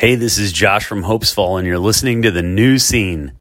Hey, this is Josh from Hopesfall, and you're listening to the new scene.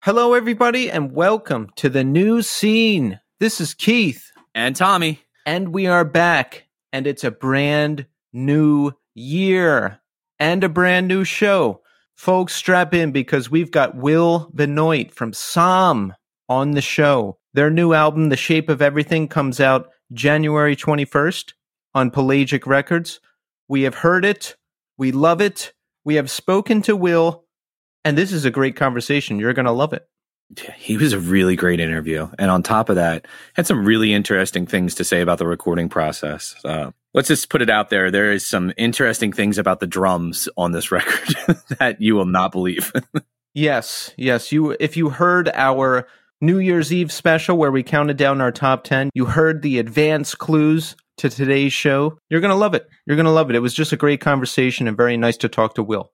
Hello, everybody, and welcome to the new scene. This is Keith, And Tommy. And we are back, and it's a brand new year and a brand new show. Folks, strap in because we've got Will Benoit from SOM on the show. Their new album, The Shape of Everything, comes out January 21st on Pelagic Records. We have heard it, we love it, we have spoken to Will, and this is a great conversation. You're going to love it. He was a really great interview. And on top of that, had some really interesting things to say about the recording process. Let's just put it out there. There is some interesting things about the drums on this record that you will not believe. Yes, yes. You if you heard our New Year's Eve special where we counted down our top 10, you heard the advance clues to today's show. You're going to love it. You're going to love it. It was just a great conversation and very nice to talk to Will.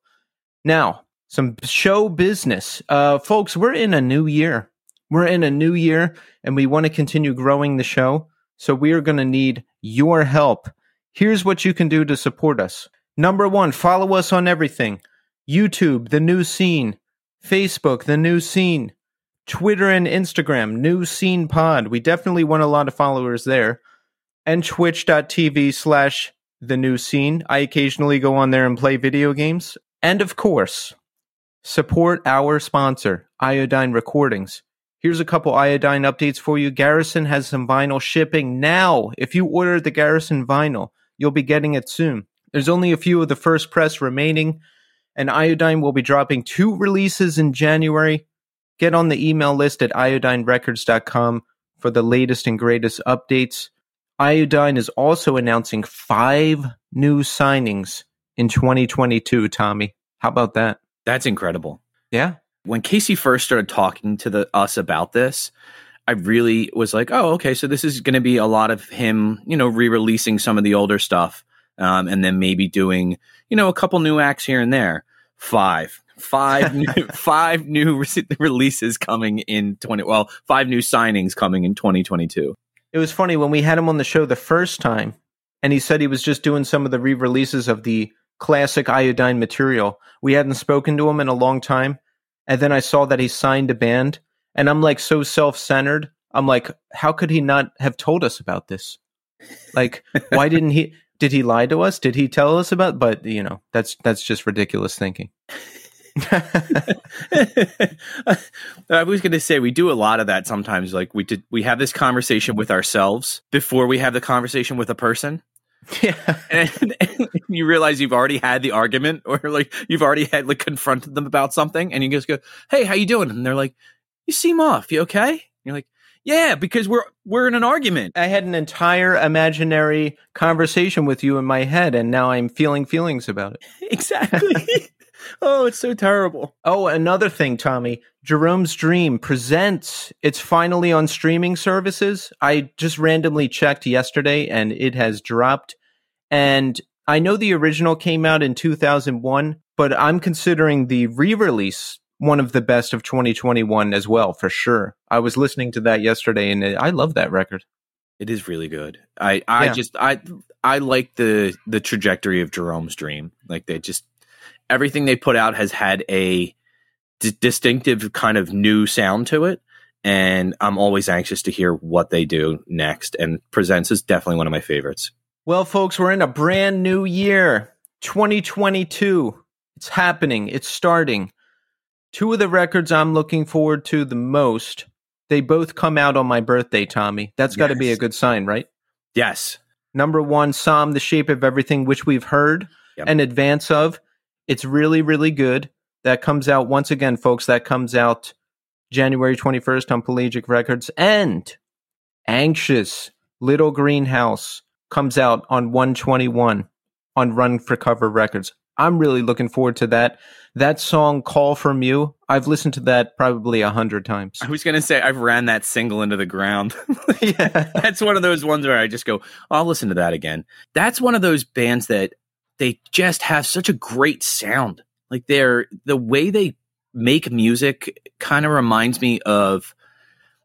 Now, some show business. Uh folks, we're in a new year. We're in a new year and we want to continue growing the show. So we are going to need your help. Here's what you can do to support us. Number 1, follow us on everything. YouTube, The New Scene, Facebook, The New Scene, Twitter and Instagram, New Scene Pod. We definitely want a lot of followers there. And twitch.tv slash The New Scene. I occasionally go on there and play video games. And of course, support our sponsor, Iodine Recordings. Here's a couple iodine updates for you. Garrison has some vinyl shipping now. If you order the Garrison vinyl, you'll be getting it soon. There's only a few of the first press remaining, and Iodine will be dropping two releases in January. Get on the email list at iodinerecords.com for the latest and greatest updates. Iodine is also announcing five new signings in 2022, Tommy. How about that? That's incredible. Yeah. When Casey first started talking to the, us about this, I really was like, oh, okay, so this is going to be a lot of him, you know, re releasing some of the older stuff um, and then maybe doing, you know, a couple new acts here and there. Five. Five new, five new re- releases coming in 20 well, five new signings coming in 2022. It was funny when we had him on the show the first time, and he said he was just doing some of the re releases of the classic iodine material. We hadn't spoken to him in a long time. And then I saw that he signed a band, and I'm like so self centered. I'm like, how could he not have told us about this? Like, why didn't he? Did he lie to us? Did he tell us about? But you know, that's that's just ridiculous thinking. I was going to say we do a lot of that sometimes. Like we did, we have this conversation with ourselves before we have the conversation with a person, yeah. and, and you realize you've already had the argument, or like you've already had like confronted them about something, and you just go, "Hey, how you doing?" And they're like, "You seem off. You okay?" And you're like, "Yeah, because we're we're in an argument." I had an entire imaginary conversation with you in my head, and now I'm feeling feelings about it. Exactly. Oh, it's so terrible. Oh, another thing, Tommy. Jerome's Dream presents. It's finally on streaming services. I just randomly checked yesterday and it has dropped. And I know the original came out in 2001, but I'm considering the re release one of the best of 2021 as well, for sure. I was listening to that yesterday and I love that record. It is really good. I I Yeah. just I I like the the trajectory of Jerome's Dream. Like they just everything they put out has had a d- distinctive kind of new sound to it and I'm always anxious to hear what they do next and Presents is definitely one of my favorites. Well, folks, we're in a brand new year, 2022. It's happening, it's starting. Two of the records I'm looking forward to the most, they both come out on my birthday, Tommy. That's got to be a good sign, right? Yes. Number one, SOM, The Shape of Everything, which we've heard Yep. an advance of. It's really, really good. That comes out once again, folks. That comes out January 21st on Pelagic Records. And Anxious, Little Greenhouse comes out on 121 on Run for Cover Records. I'm really looking forward to that. That song, Call From You, I've listened to that probably a hundred times. I was gonna say I've ran that single into the ground. yeah. That's one of those ones where I just go, I'll listen to that again. That's one of those bands that they just have such a great sound. Like they're the way they make music kind of reminds me of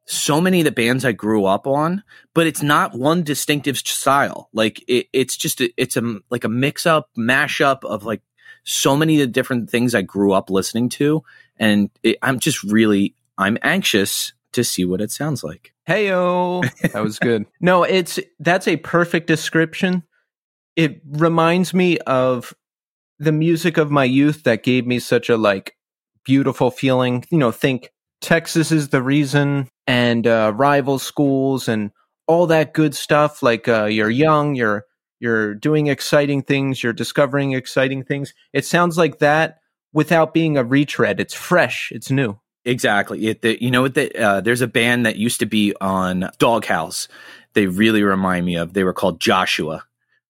so many of the bands I grew up on, but it's not one distinctive style. Like it, it's just a, it's a like a mix up, mashup of like so many of the different things I grew up listening to, and it, I'm just really I'm anxious to see what it sounds like. Heyo, that was good. no, it's that's a perfect description. It reminds me of the music of my youth that gave me such a like beautiful feeling. You know, think Texas is the reason and uh, rival schools and all that good stuff. Like uh, you're young, you're you're doing exciting things, you're discovering exciting things. It sounds like that without being a retread. It's fresh, it's new. Exactly. It, the, you know, the, uh, there's a band that used to be on Doghouse. They really remind me of. They were called Joshua.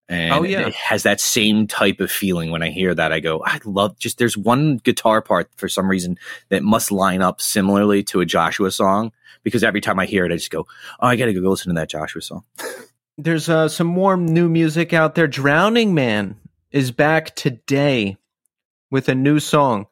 And Oh, yeah. it has that same type of feeling when I hear that. I go, I love just there's one guitar part for some reason that must line up similarly to a Joshua song because every time I hear it, I just go, Oh, I gotta go listen to that Joshua song. There's uh, some more new music out there. Drowning Man is back today with a new song.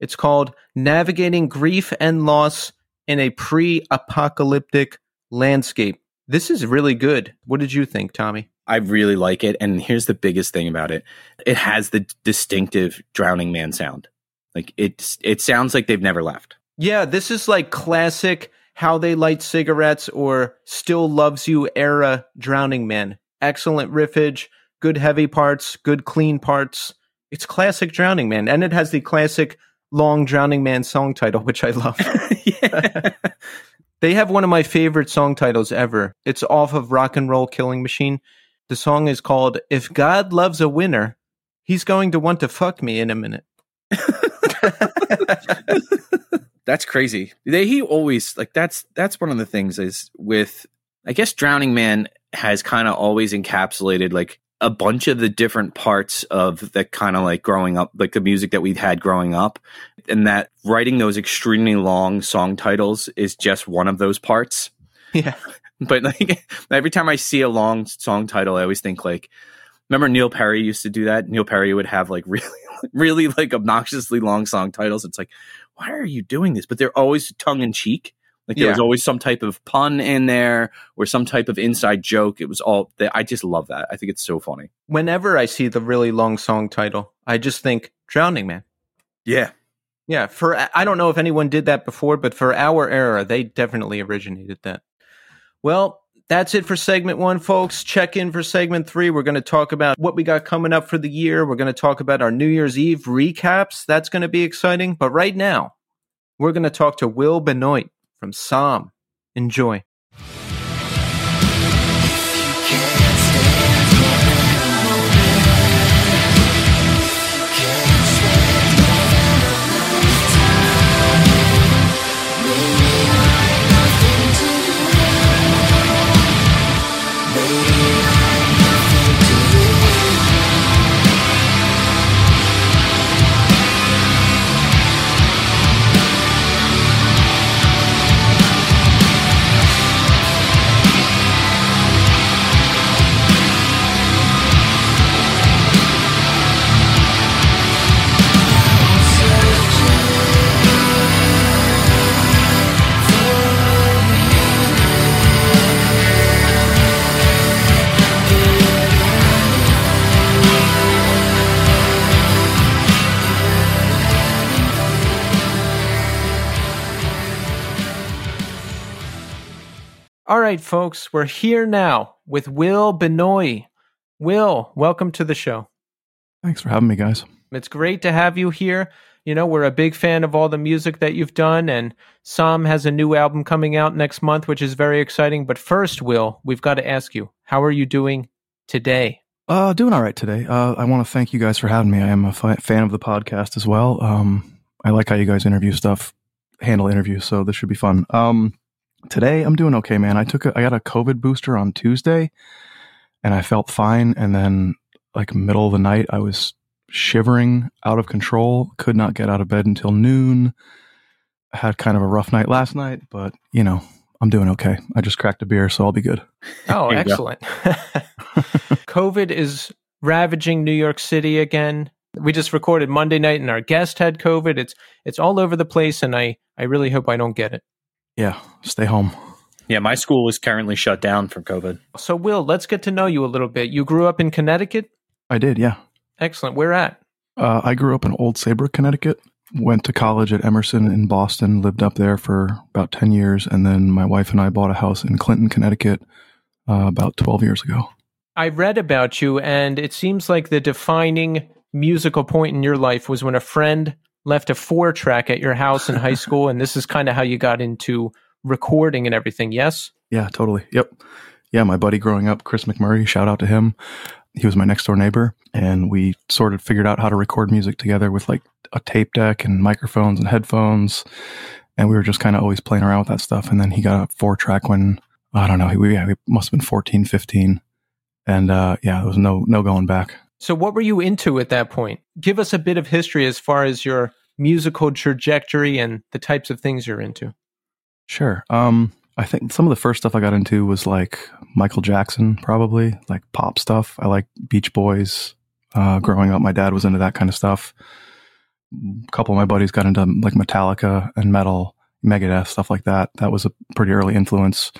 It's called Navigating Grief and Loss in a Pre Apocalyptic Landscape. This is really good. What did you think, Tommy? I really like it. And here's the biggest thing about it. It has the distinctive drowning man sound. Like it it sounds like they've never left. Yeah, this is like classic How They Light Cigarettes or Still Loves You era Drowning Man. Excellent riffage, good heavy parts, good clean parts. It's classic Drowning Man. And it has the classic long Drowning Man song title, which I love. They have one of my favorite song titles ever. It's off of Rock and Roll Killing Machine. The song is called If God Loves a Winner, He's Going to Want to Fuck Me in a Minute. that's crazy. They he always like that's that's one of the things is with I guess Drowning Man has kind of always encapsulated like a bunch of the different parts of the kind of like growing up like the music that we've had growing up and that writing those extremely long song titles is just one of those parts. Yeah. But like every time I see a long song title I always think like remember Neil Perry used to do that? Neil Perry would have like really really like obnoxiously long song titles. It's like why are you doing this? But they're always tongue in cheek. Like there was Yeah. always some type of pun in there or some type of inside joke. It was all that I just love that. I think it's so funny. Whenever I see the really long song title, I just think Drowning Man. Yeah. Yeah, for I don't know if anyone did that before, but for our era, they definitely originated that. Well, that's it for segment one, folks. Check in for segment three. We're going to talk about what we got coming up for the year. We're going to talk about our New Year's Eve recaps. That's going to be exciting. But right now, we're going to talk to Will Benoit from SOM. Enjoy. Right, folks, we're here now with Will Benoit. Will, welcome to the show. Thanks for having me, guys. It's great to have you here. You know, we're a big fan of all the music that you've done, and SOM has a new album coming out next month, which is very exciting. But first, Will, we've got to ask you, how are you doing today? Uh, doing all right today. Uh, I want to thank you guys for having me. I am a fi- fan of the podcast as well. Um, I like how you guys interview stuff, handle interviews, so this should be fun. Um, today I'm doing okay, man. I took a, I got a COVID booster on Tuesday, and I felt fine. And then, like middle of the night, I was shivering out of control. Could not get out of bed until noon. Had kind of a rough night last night, but you know, I'm doing okay. I just cracked a beer, so I'll be good. Oh, There go. excellent. COVID is ravaging New York City again. We just recorded Monday night and our guest had COVID. It's it's all over the place and I I really hope I don't get it. Yeah, stay home. Yeah, my school is currently shut down from COVID. So Will, let's get to know you a little bit. You grew up in Connecticut? I did, yeah. Excellent. Where at? Uh, I grew up in Old Saybrook, Connecticut. Went to college at Emerson in Boston. Lived up there for about ten years, and then my wife and I bought a house in Clinton, Connecticut, uh, about twelve years ago. I read about you, and it seems like the defining musical point in your life was when a friend left a four track at your house in high school, and this is kind of how you got into recording and everything. Yes. Yeah, totally. Yep. Yeah, my buddy growing up, Chris McMurray, shout out to him. He was my next door neighbor, and we sort of figured out how to record music together with like a tape deck and microphones and headphones. And we were just kind of always playing around with that stuff. And then he got a four track when, I don't know, we, yeah, we must have been 14, 15. And uh, yeah, there was no, no going back. So, what were you into at that point? Give us a bit of history as far as your musical trajectory and the types of things you're into. Sure. Um, I think some of the first stuff I got into was like Michael Jackson, probably like pop stuff. I like Beach Boys. Uh, growing up, my dad was into that kind of stuff. A couple of my buddies got into like Metallica and metal, Megadeth, stuff like that. That was a pretty early influence.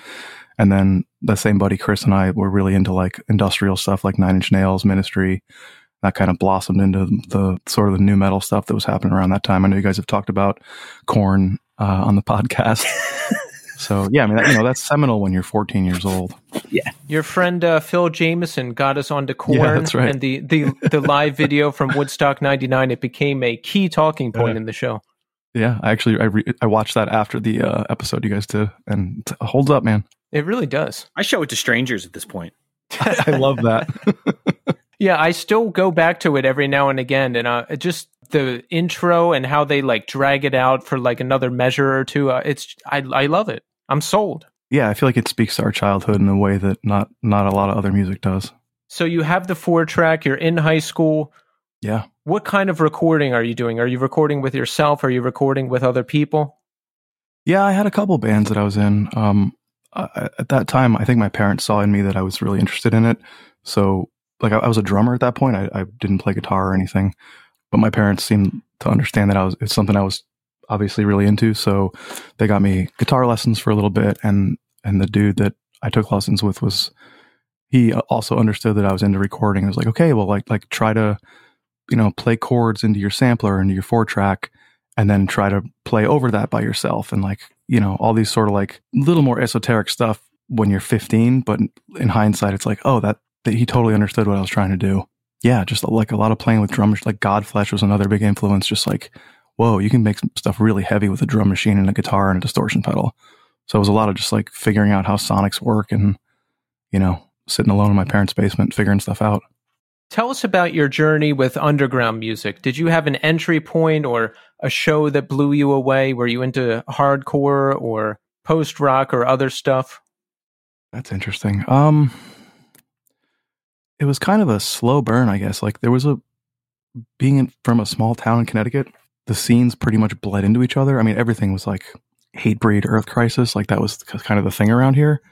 And then the same buddy Chris and I were really into like industrial stuff, like Nine Inch Nails, Ministry. That kind of blossomed into the sort of the new metal stuff that was happening around that time. I know you guys have talked about Korn uh, on the podcast. So yeah, I mean, that, you know, that's seminal when you're 14 years old. Yeah, your friend uh, Phil Jamieson got us onto Korn, Yeah, that's right. and the, the the live video from Woodstock '99. It became a key talking point Yeah. in the show. Yeah, I actually I, re- I watched that after the uh, episode you guys did, and it holds up, man. It really does. I show it to strangers at this point. I love that. Yeah, I still go back to it every now and again, and uh, just the intro and how they like drag it out for like another measure or two. Uh, it's I I love it. I'm sold. yeah, I feel like it speaks to our childhood in a way that not not a lot of other music does. So you have the four track. You're in high school. Yeah. What kind of recording are you doing? Are you recording with yourself? Are you recording with other people? Yeah, I had a couple bands that I was in. Um, At that time, I think my parents saw in me that I was really interested in it. So, like, I, I was a drummer at that point. I, I didn't play guitar or anything, but my parents seemed to understand that I was it's something I was obviously really into. So, they got me guitar lessons for a little bit, and and the dude that I took lessons with was he also understood that I was into recording. I was like, okay, well, like like try to you know play chords into your sampler into your four track and then try to play over that by yourself and like you know all these sort of like little more esoteric stuff when you're 15 but in hindsight it's like oh that, that he totally understood what i was trying to do. Yeah just like a lot of playing with drum like godflesh was another big influence just like whoa you can make stuff really heavy with a drum machine and a guitar and a distortion pedal. So it was a lot of just like figuring out how sonics work and you know sitting alone in my parents basement figuring stuff out Tell us about your journey with underground music. Did you have an entry point or a show that blew you away? Were you into hardcore or post rock or other stuff? That's interesting. Um, it was kind of a slow burn, I guess. Like there was a being in, from a small town in Connecticut, the scenes pretty much bled into each other. I mean, everything was like Hatebreed, Earth Crisis, like that was kind of the thing around here.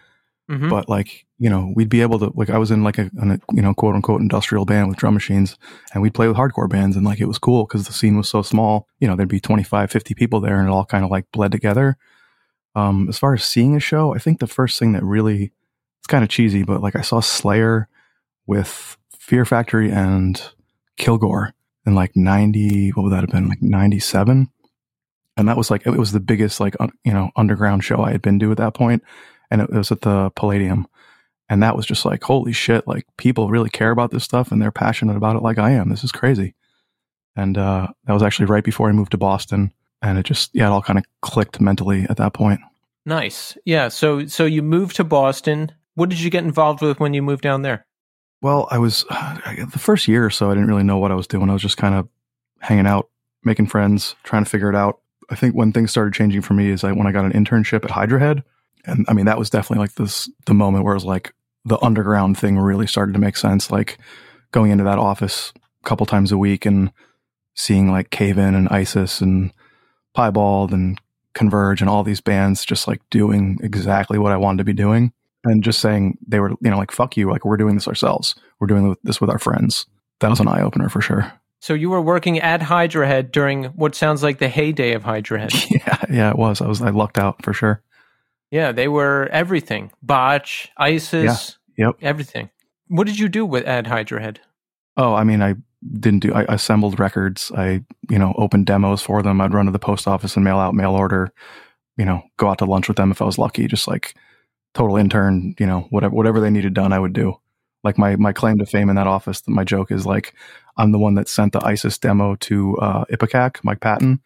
Mhm. But like you know, we'd be able to like I was in like a, a you know quote unquote industrial band with drum machines, and we'd play with hardcore bands, and like it was cool because the scene was so small. You know, there'd be 25, 50 people there, and it all kind of like bled together. Um, as far as seeing a show, I think the first thing that really it's kind of cheesy, but like I saw Slayer with Fear Factory and Kilgore in like 90, what would that have been? Like 97. And that was like, it was the biggest, like, un, you know, underground show I had been to at that point. And it was at the Palladium. And that was just like, holy shit, like people really care about this stuff and they're passionate about it like I am. This is crazy. And uh, that was actually right before I moved to Boston. And it just, yeah, it all kind of clicked mentally at that point. Nice. Yeah. So so you moved to Boston. What did you get involved with when you moved down there? Well, I was the first year or so. I didn't really know what I was doing. I was just kind of hanging out, making friends, trying to figure it out. I think when things started changing for me is I when I got an internship at Hydra Head, and I mean that was definitely like this the moment where it was like the underground thing really started to make sense. Like going into that office, a couple times a week and seeing like Cave In and Isis and Piebald and Converge and all these bands just like doing exactly what I wanted to be doing and just saying they were, you know, like, fuck you. Like, we're doing this ourselves. We're doing this with our friends. That was an eye opener for sure. So you were working at Hydra Head during what sounds like the heyday of Hydra Head. Yeah, yeah, it was. I was, I lucked out for sure. Yeah, they were everything. Botch, ISIS, yeah, yep. everything. What did you do with at Hydra Head? Oh, I mean, I didn't do. I assembled records. I, you know, opened demos for them. I'd run to the post office and mail out mail order. You know, go out to lunch with them if I was lucky. Just like total intern. You know, whatever whatever they needed done, I would do. Like my my claim to fame in that office. My joke is like I'm the one that sent the ISIS demo to uh, Ipecac, Mike Patton.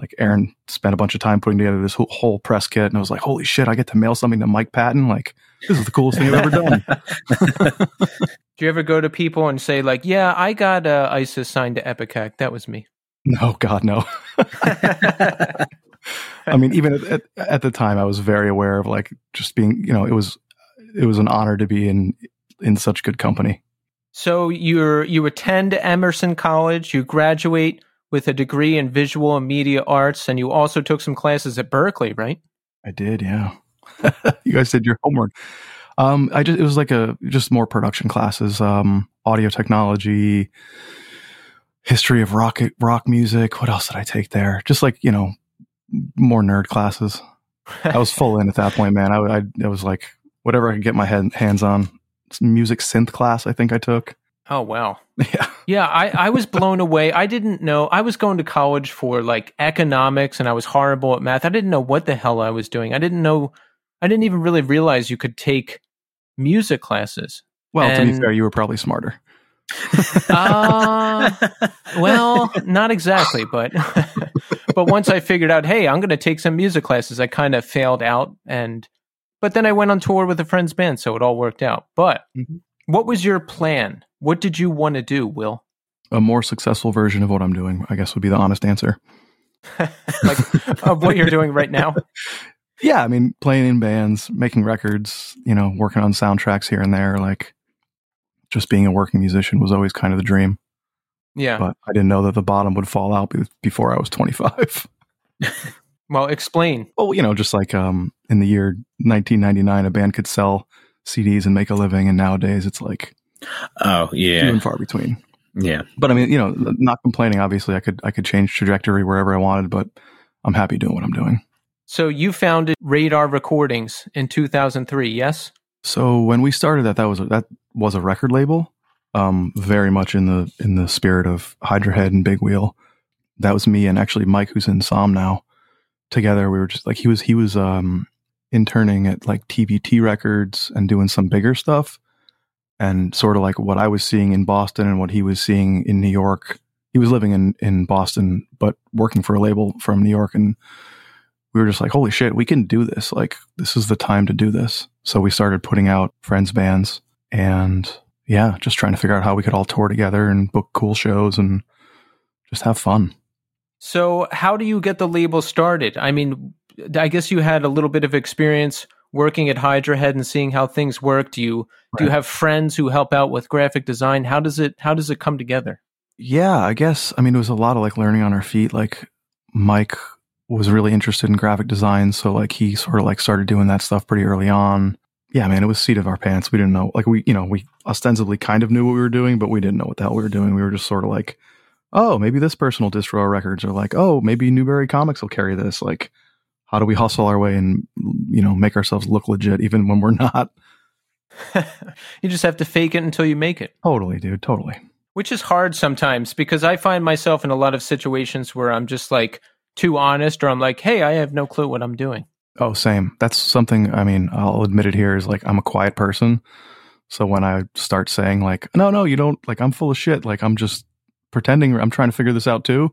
Like Aaron spent a bunch of time putting together this whole, whole press kit, and I was like, "Holy shit! I get to mail something to Mike Patton! Like this is the coolest thing I've ever done." Do you ever go to people and say like, "Yeah, I got uh, ISIS signed to Ipecac. That was me." No, God, no. I mean, even at, at, at, the time, I was very aware of like just being, you know, it was it was an honor to be in in such good company. So you're you attend Emerson College, you graduate with a degree in visual and media arts, and you also took some classes at Berklee, right? I did, yeah. you guys did your homework. Um, I just it was like a just more production classes, um, audio technology, history of rock rock music. What else did I take there? Just like you know, more nerd classes. I was full in at that point, man. I, I, I was like whatever I could get my head, hands on. Music synth class, I think I took. Oh wow. Yeah. Yeah, I, I was blown away. I didn't know I was going to college for like economics and I was horrible at math. I didn't know what the hell I was doing. I didn't know I didn't even really realize you could take music classes. Well, and, to be fair, you were probably smarter. uh, well, not exactly, but but once I figured out, hey, I'm going to take some music classes, I kind of failed out and but then I went on tour with a friend's band, so it all worked out. But mm-hmm. What was your plan? What did you want to do, Will? A more successful version of what I'm doing, I guess would be the honest answer. like of what you're doing right now? Yeah, I mean, playing in bands, making records, you know, working on soundtracks here and there, like just being a working musician was always kind of the dream. Yeah. But I didn't know that the bottom would fall out before I was 25. well, explain. Well, you know, just like um, in the year 1999, a band could sell CDs and make a living, and nowadays it's like Oh yeah, few and far between. Yeah, but I mean, you know, not complaining. Obviously, I could I could change trajectory wherever I wanted, but I'm happy doing what I'm doing. So you founded Radar Recordings in 2003, yes? So when we started that, that was a, that was a record label, um, very much in the in the spirit of Hydra Head and Big Wheel. That was me and actually Mike, who's in SOM now. Together, we were just like he was he was um, interning at like TVT Records and doing some bigger stuff and sort of like what I was seeing in Boston and what he was seeing in New York. He was living in, in Boston, but working for a label from New York. And we were just like, holy shit, we can do this. Like, this is the time to do this. So we started putting out friends bands and yeah, just trying to figure out how we could all tour together and book cool shows and just have fun. So, how do you get the label started? I mean, I guess you had a little bit of experience working at Hydra Head and seeing how things work? Do you right. do you have friends who help out with graphic design? How does it how does it come together? Yeah, I guess I mean it was a lot of like learning on our feet. Like Mike was really interested in graphic design, so like he sort of like started doing that stuff pretty early on. Yeah, man, it was seat of our pants. We didn't know like we you know, we ostensibly kind of knew what we were doing, but we didn't know what the hell we were doing. We were just sort of like, oh, maybe this personal distro our records, or like, oh, maybe Newbury Comics will carry this. Like how do we hustle our way and you know make ourselves look legit even when we're not? You just have to fake it until you make it. Totally dude. Totally. Which is hard sometimes because i find myself in a lot of situations where i'm just like too honest or i'm like hey i have no clue what i'm doing. Oh same. That's something i mean i'll admit it here is like i'm a quiet person. So when i start saying like no no you don't like i'm full of shit. Like i'm just pretending. I'm trying to figure this out too.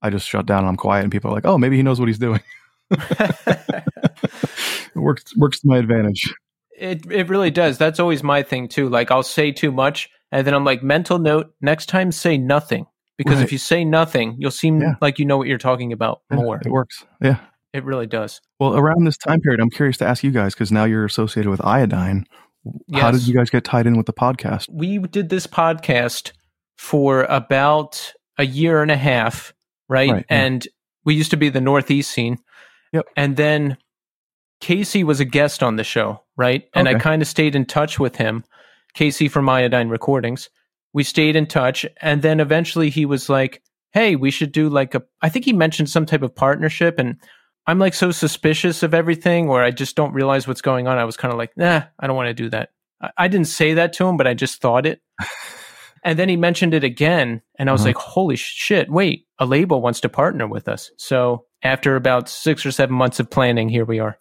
I just shut down and i'm quiet and people are like oh maybe he knows what he's doing it works works to my advantage. It it really does. That's always my thing too. Like I'll say too much, and then I'm like, mental note: next time, say nothing. Because right. if you say nothing, you'll seem yeah. like you know what you're talking about yeah, more. It works. Yeah, it really does. Well, around this time period, I'm curious to ask you guys because now you're associated with iodine. Yes. How did you guys get tied in with the podcast? We did this podcast for about a year and a half, right? Right, yeah. And we used to be the Northeast scene. Yep. And then Casey was a guest on the show, right? And I kind of stayed in touch with him, Casey from Iodine Recordings. We stayed in touch. And then eventually he was like, hey, we should do like a, I think he mentioned some type of partnership. And I'm like so suspicious of everything where I just don't realize what's going on. I was kind of like, nah, I don't want to do that. I, I didn't say that to him, but I just thought it. and then he mentioned it again. And I was Uh-huh. like, holy shit, wait, a label wants to partner with us. So after about six or seven months of planning, here we are.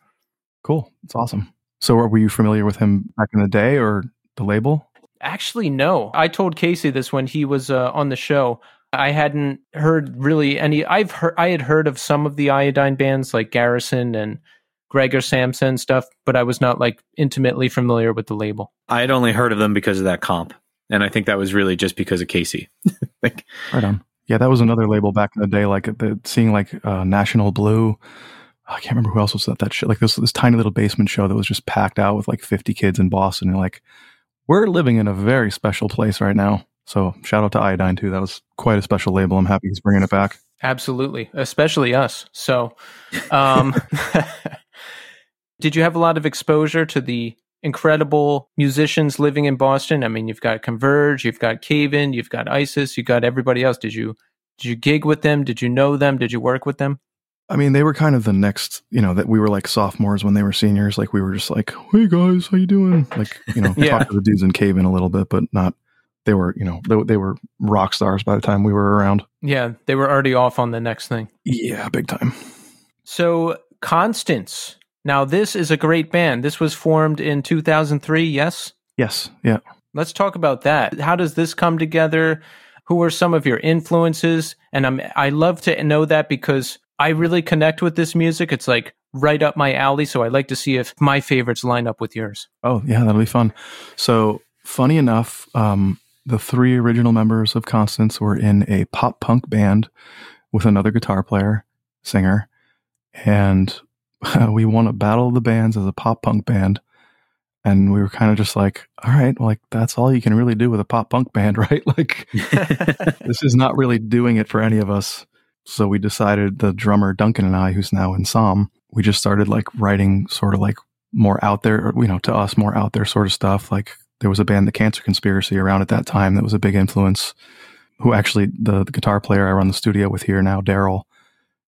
Cool. It's awesome. So, were you familiar with him back in the day or the label? Actually, no. I told Casey this when he was uh, on the show. I hadn't heard really any. I've heard. I had heard of some of the iodine bands like Garrison and Gregor Samsa stuff, but I was not like intimately familiar with the label. I had only heard of them because of that comp, and I think that was really just because of Casey. like, Right on. Yeah, that was another label back in the day. Like the, seeing like uh, National Blue. I can't remember who else was at that shit. Like this this tiny little basement show that was just packed out with like 50 kids in Boston. And like, we're living in a very special place right now. So shout out to Iodine too. That was quite a special label. I'm happy he's bringing it back. Absolutely, especially us. So, um, did you have a lot of exposure to the incredible musicians living in Boston? I mean, you've got Converge, you've got Cave In, you've got ISIS, you've got everybody else. Did you did you gig with them? Did you know them? Did you work with them? I mean, they were kind of the next, you know, that we were like sophomores when they were seniors. Like we were just like, hey guys, how you doing? Like, you know, Yeah. talk to the dudes in Cave In a little bit, but not, they were, you know, they, they were rock stars by the time we were around. Yeah, they were already off on the next thing. Yeah, big time. So, Constants. Now, this is a great band. This was formed in 2003, yes? Yes. Yeah. Let's talk about that. How does this come together? Who are some of your influences? And I'm I love to know that because I really connect with this music. It's like right up my alley, so I'd like to see if my favorites line up with yours. Oh, yeah, that'll be fun. So, funny enough, um, the three original members of Constants were in a pop punk band with another guitar player, singer, and we won a battle of the bands as a pop punk band. And we were kind of just like, all right, like that's all you can really do with a pop punk band, right? Like, this is not really doing it for any of us. So we decided the drummer Duncan and I, who's now in SOM, we just started like writing sort of like more out there, you know, to us more out there sort of stuff. Like there was a band, The Cancer Conspiracy, around at that time that was a big influence. Who actually the, the guitar player I run the studio with here now, Daryl.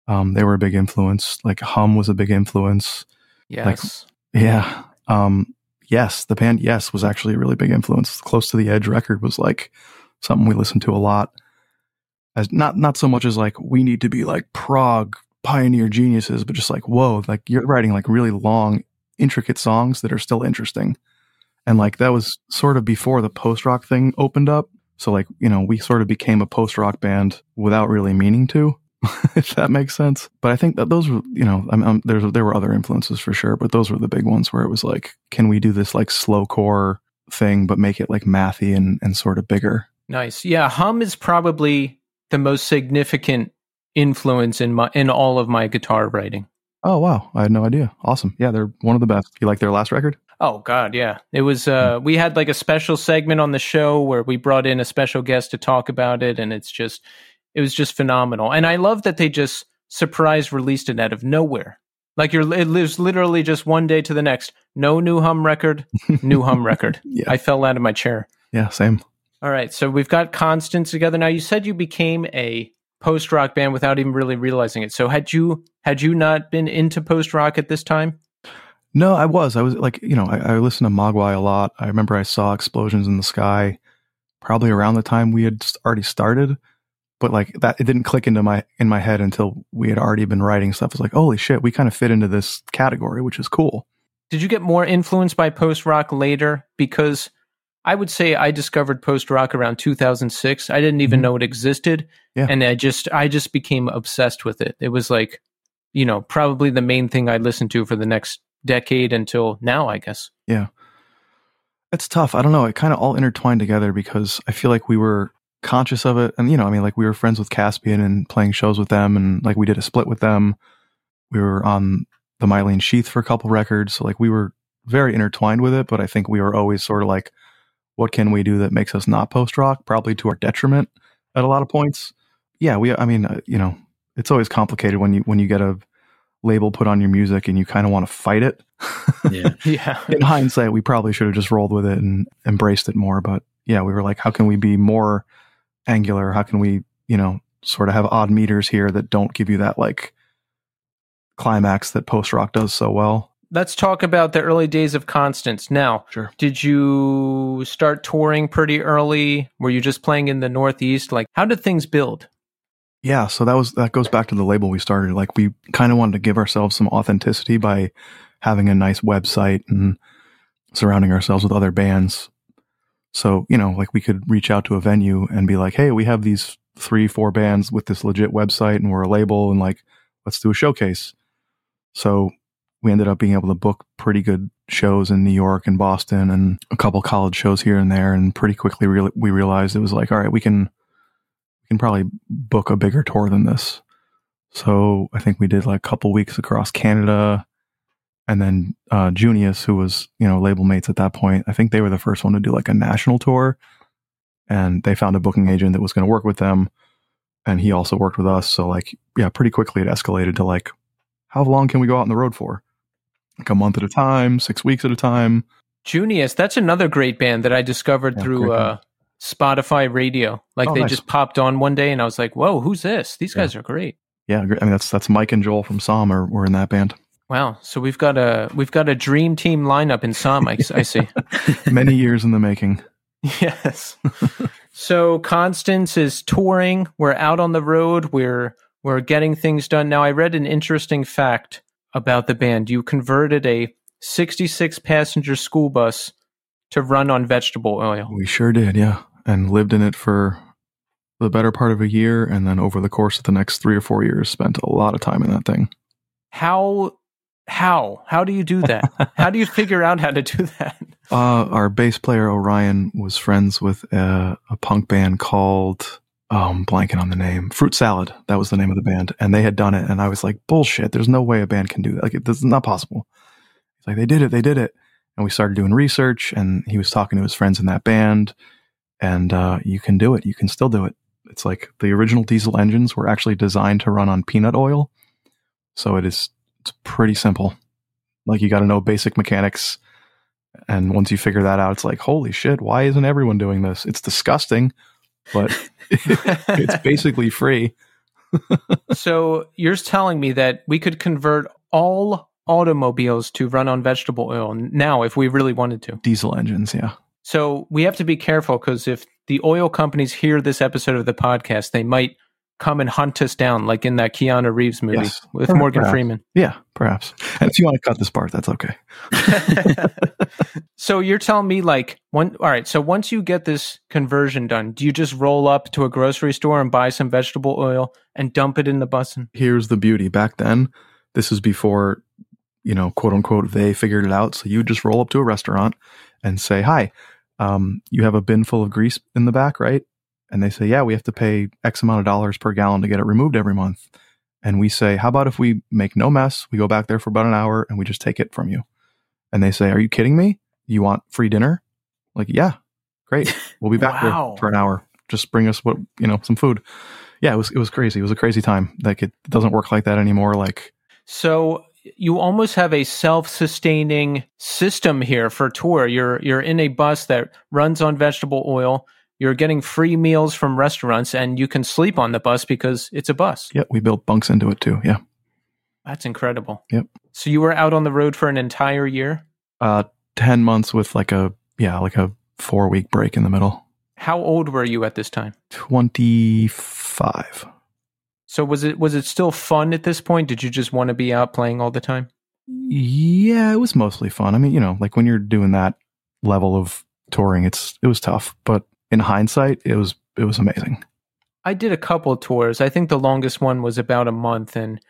Um, they were a big influence. Like Hum was a big influence. Yes. Yeah. Um, yes, the band Yes was actually a really big influence. Close to the Edge record was like something we listened to a lot. As not not so much as like we need to be like prog pioneer geniuses, but just like whoa, like you're writing like really long, intricate songs that are still interesting. And like that was sort of before the post rock thing opened up. So like, you know, we sort of became a post rock band without really meaning to, if that makes sense. But I think that those were, you know, I'm, I'm, there's, there were other influences for sure, but those were the big ones where it was like, can we do this like slow core thing, but make it like mathy and, and sort of bigger? Nice. Yeah, Hum is probably the most significant influence in my in all of my guitar writing. Oh, wow. I had no idea. Awesome. Yeah, they're one of the best. You like their last record? Oh God, yeah. It was. Uh, we had like a special segment on the show where we brought in a special guest to talk about it, and it's just, it was just phenomenal. And I love that they just surprise released it out of nowhere. Like you're, it lives literally just one day to the next. No new hum record, new hum record. Yeah. I fell out of my chair. Yeah, same. All right, so we've got Constants together now. You said you became a post rock band without even really realizing it. So had you had you not been into post rock at this time? No, I was. I was like, you know, I, I listened to Mogwai a lot. I remember I saw Explosions in the Sky probably around the time we had already started, but like that, it didn't click into my in my head until we had already been writing stuff. It was like, holy shit, we kind of fit into this category, which is cool. Did you get more influenced by post rock later? Because I would say I discovered post rock around 2006. I didn't even Mhm. know it existed, Yeah. and I just I just became obsessed with it. It was like, you know, probably the main thing I listened to for the next decade until now, I guess. Yeah. It's tough. I don't know. It kind of all intertwined together because I feel like we were conscious of it. And, you know, I mean, like we were friends with Caspian and playing shows with them. And like we did a split with them. We were on the Mylene Sheath for a couple records. So like we were very intertwined with it. But I think we were always sort of like what can we do that makes us not post rock? Probably to our detriment at a lot of points. Yeah, we. I mean, uh, you know, it's always complicated when you when you get a label put on your music and you kind of want to fight it. Yeah. Yeah. In hindsight, we probably should have just rolled with it and embraced it more. But yeah, we were like, how can we be more angular? How can we, you know, sort of have odd meters here that don't give you that like climax that post rock does so well? Let's talk about the early days of Constants. Now, Sure. did you start touring pretty early? Were you just playing in the Northeast? Like, how did things build? Yeah, so that was that goes back to the label we started. Like we kind of wanted to give ourselves some authenticity by having a nice website and surrounding ourselves with other bands. So, you know, like we could reach out to a venue and be like, "Hey, we have these 3 4 bands with this legit website and we're a label and like let's do a showcase." So, we ended up being able to book pretty good shows in New York and Boston and a couple college shows here and there and pretty quickly real we realized it was like, "All right, we can we can probably book a bigger tour than this. So I think we did like a couple weeks across Canada. And then uh, Junius, who was, you know, label mates at that point, I think they were the first one to do like a national tour. And they found a booking agent that was going to work with them. And he also worked with us. So, like, yeah, pretty quickly it escalated to like, how long can we go out on the road for? Like a month at a time, six weeks at a time. Junius, that's another great band that I discovered Yeah, through uh, Spotify radio. Like Oh, they nice. just popped on one day and I was like, whoa, who's this? These Yeah. guys are great. Yeah, I mean that's that's Mike and Joel from SOM are were in that band. Wow. So we've got a we've got a dream team lineup in SOM, I, I see. Many years in the making. yes. so Constants is touring. We're out on the road. We're we're getting things done. Now I read an interesting fact about the band. You converted a 66 passenger school bus to run on vegetable oil. We sure did, yeah. And lived in it for the better part of a year. And then over the course of the next three or four years, spent a lot of time in that thing. How how how do you do that? how do you figure out how to do that? Uh, our bass player, Orion, was friends with a, a punk band called, oh, I'm blanking on the name, Fruit Salad. That was the name of the band. And they had done it. And I was like, bullshit. There's no way a band can do that. Like, it- this is not possible. He's like, they did it. They did it. And we started doing research. And he was talking to his friends in that band. And uh, you can do it. You can still do it. It's like the original diesel engines were actually designed to run on peanut oil. So it is, it's pretty simple. Like, you got to know basic mechanics. And once you figure that out, it's like, holy shit, why isn't everyone doing this? It's disgusting, but it's basically free. so you're telling me that we could convert all automobiles to run on vegetable oil now if we really wanted to. Diesel engines, yeah. So we have to be careful because if the oil companies hear this episode of the podcast, they might come and hunt us down, like in that Keanu Reeves movie Yes. with Or Morgan. Freeman. Yeah, perhaps. And if you want to cut this part, that's okay. so you're telling me like one all right, so once you get this conversion done, do you just roll up to a grocery store and buy some vegetable oil and dump it in the bus and Here's the beauty. Back then, this is before, you know, quote unquote, they figured it out. So you just roll up to a restaurant and say, hi, um, you have a bin full of grease in the back, right? And they say, yeah, we have to pay X amount of dollars per gallon to get it removed every month. And we say, how about if we make no mess? We go back there for about an hour and we just take it from you. And they say, are you kidding me? You want free dinner? Like, yeah, great. We'll be back Wow. there for an hour. Just bring us what, you know, some food. Yeah, it was, it was crazy. It was a crazy time. Like it doesn't work like that anymore. Like, So you almost have a self-sustaining system here for tour. You're you're in a bus that runs on vegetable oil. You're getting free meals from restaurants, and you can sleep on the bus because it's a bus. yeah, we built bunks into it too. Yeah. That's incredible. Yep. So you were out on the road for an entire year. Uh, 10 months with like a, yeah, like a four week break in the middle. How old were you at this time? 25. So was it was it still fun at this point? Did you just want to be out playing all the time? Yeah, it was mostly fun. I mean, you know, like when you're doing that level of touring, it's, it was tough, but in hindsight, it was, it was amazing. I did a couple of tours. I think the longest one was about a month. And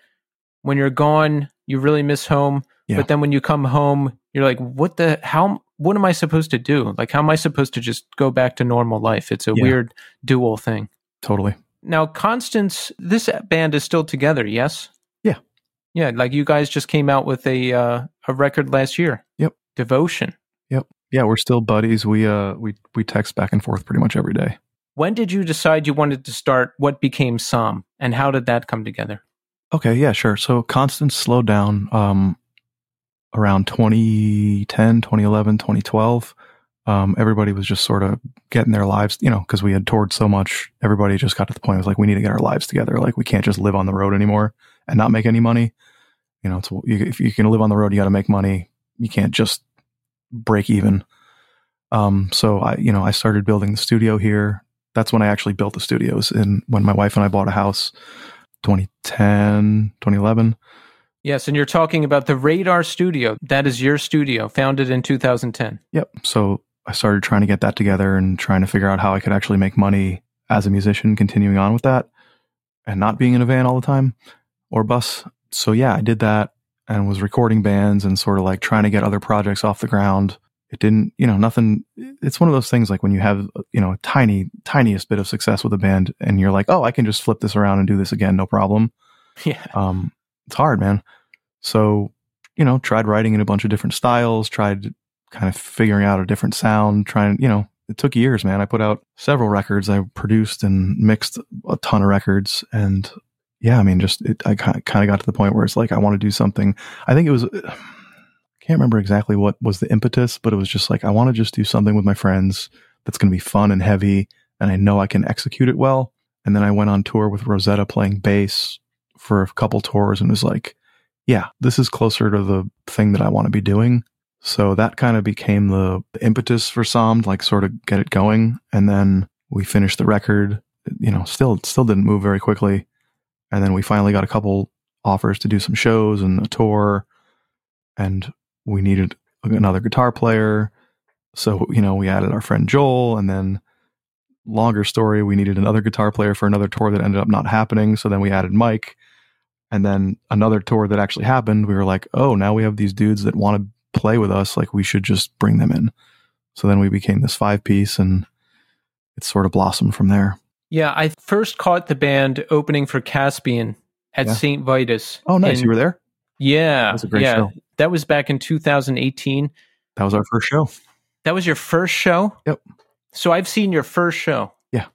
when you're gone, you really miss home. Yeah. But then when you come home, you're like, what the, how, what am I supposed to do? Like, how am I supposed to just go back to normal life? It's a Yeah. weird dual thing. Totally. Now, Constants, this band is still together, yes? Yeah. Yeah. Like you guys just came out with a, uh, a record last year. Yep. Devotion. Yep. Yeah, we're still buddies. We uh we we text back and forth pretty much every day. When did you decide you wanted to start what became SOM and how did that come together? Okay, yeah, sure. So Constants slowed down um around 2010, 2011, 2012. Um, everybody was just sort of getting their lives, you know, because we had toured so much. Everybody just got to the point it was like, we need to get our lives together. Like, we can't just live on the road anymore and not make any money. You know, it's, you, if you can live on the road, you got to make money. You can't just break even. Um, so I, you know, I started building the studio here. That's when I actually built the studios. And when my wife and I bought a house, 2010, 2011. Yes, and you're talking about the Radar Studio. That is your studio, founded in 2010. Yep. So I started trying to get that together and trying to figure out how I could actually make money as a musician, continuing on with that and not being in a van all the time or bus. So yeah, I did that and was recording bands and sort of like trying to get other projects off the ground. It didn't, you know, nothing. It's one of those things like when you have, you know, a tiny, tiniest bit of success with a band and you're like, oh, I can just flip this around and do this again, no problem. Yeah. Um, it's hard, man. So, you know, tried writing in a bunch of different styles, tried kind of figuring out a different sound, trying, you know, it took years, man. I put out several records. I produced and mixed a ton of records. And yeah, I mean, just, it, I kind of got to the point where it's like, I want to do something. I think it was, I can't remember exactly what was the impetus, but it was just like, I want to just do something with my friends that's going to be fun and heavy. And I know I can execute it well. And then I went on tour with Rosetta playing bass for a couple tours and was like, yeah, this is closer to the thing that I want to be doing. So that kind of became the, impetus for SOM, like sort of get it going. And then we finished the record, you know, still, still didn't move very quickly. And then we finally got a couple offers to do some shows and a tour. And we needed another guitar player. So, you know, we added our friend Joel and then longer story, we needed another guitar player for another tour that ended up not happening. So then we added Mike. And then another tour that actually happened, we were like, oh, now we have these dudes that want to play with us. Like we should just bring them in. So then we became this five piece and it sort of blossomed from there. Yeah, I first caught the band opening for Caspian at Yeah. St. Vitus. Oh, nice. And- you were there? Yeah. That was a great yeah. show. That was back in 2018. That was our first show. That was your first show? Yep. So I've seen your first show. Yeah.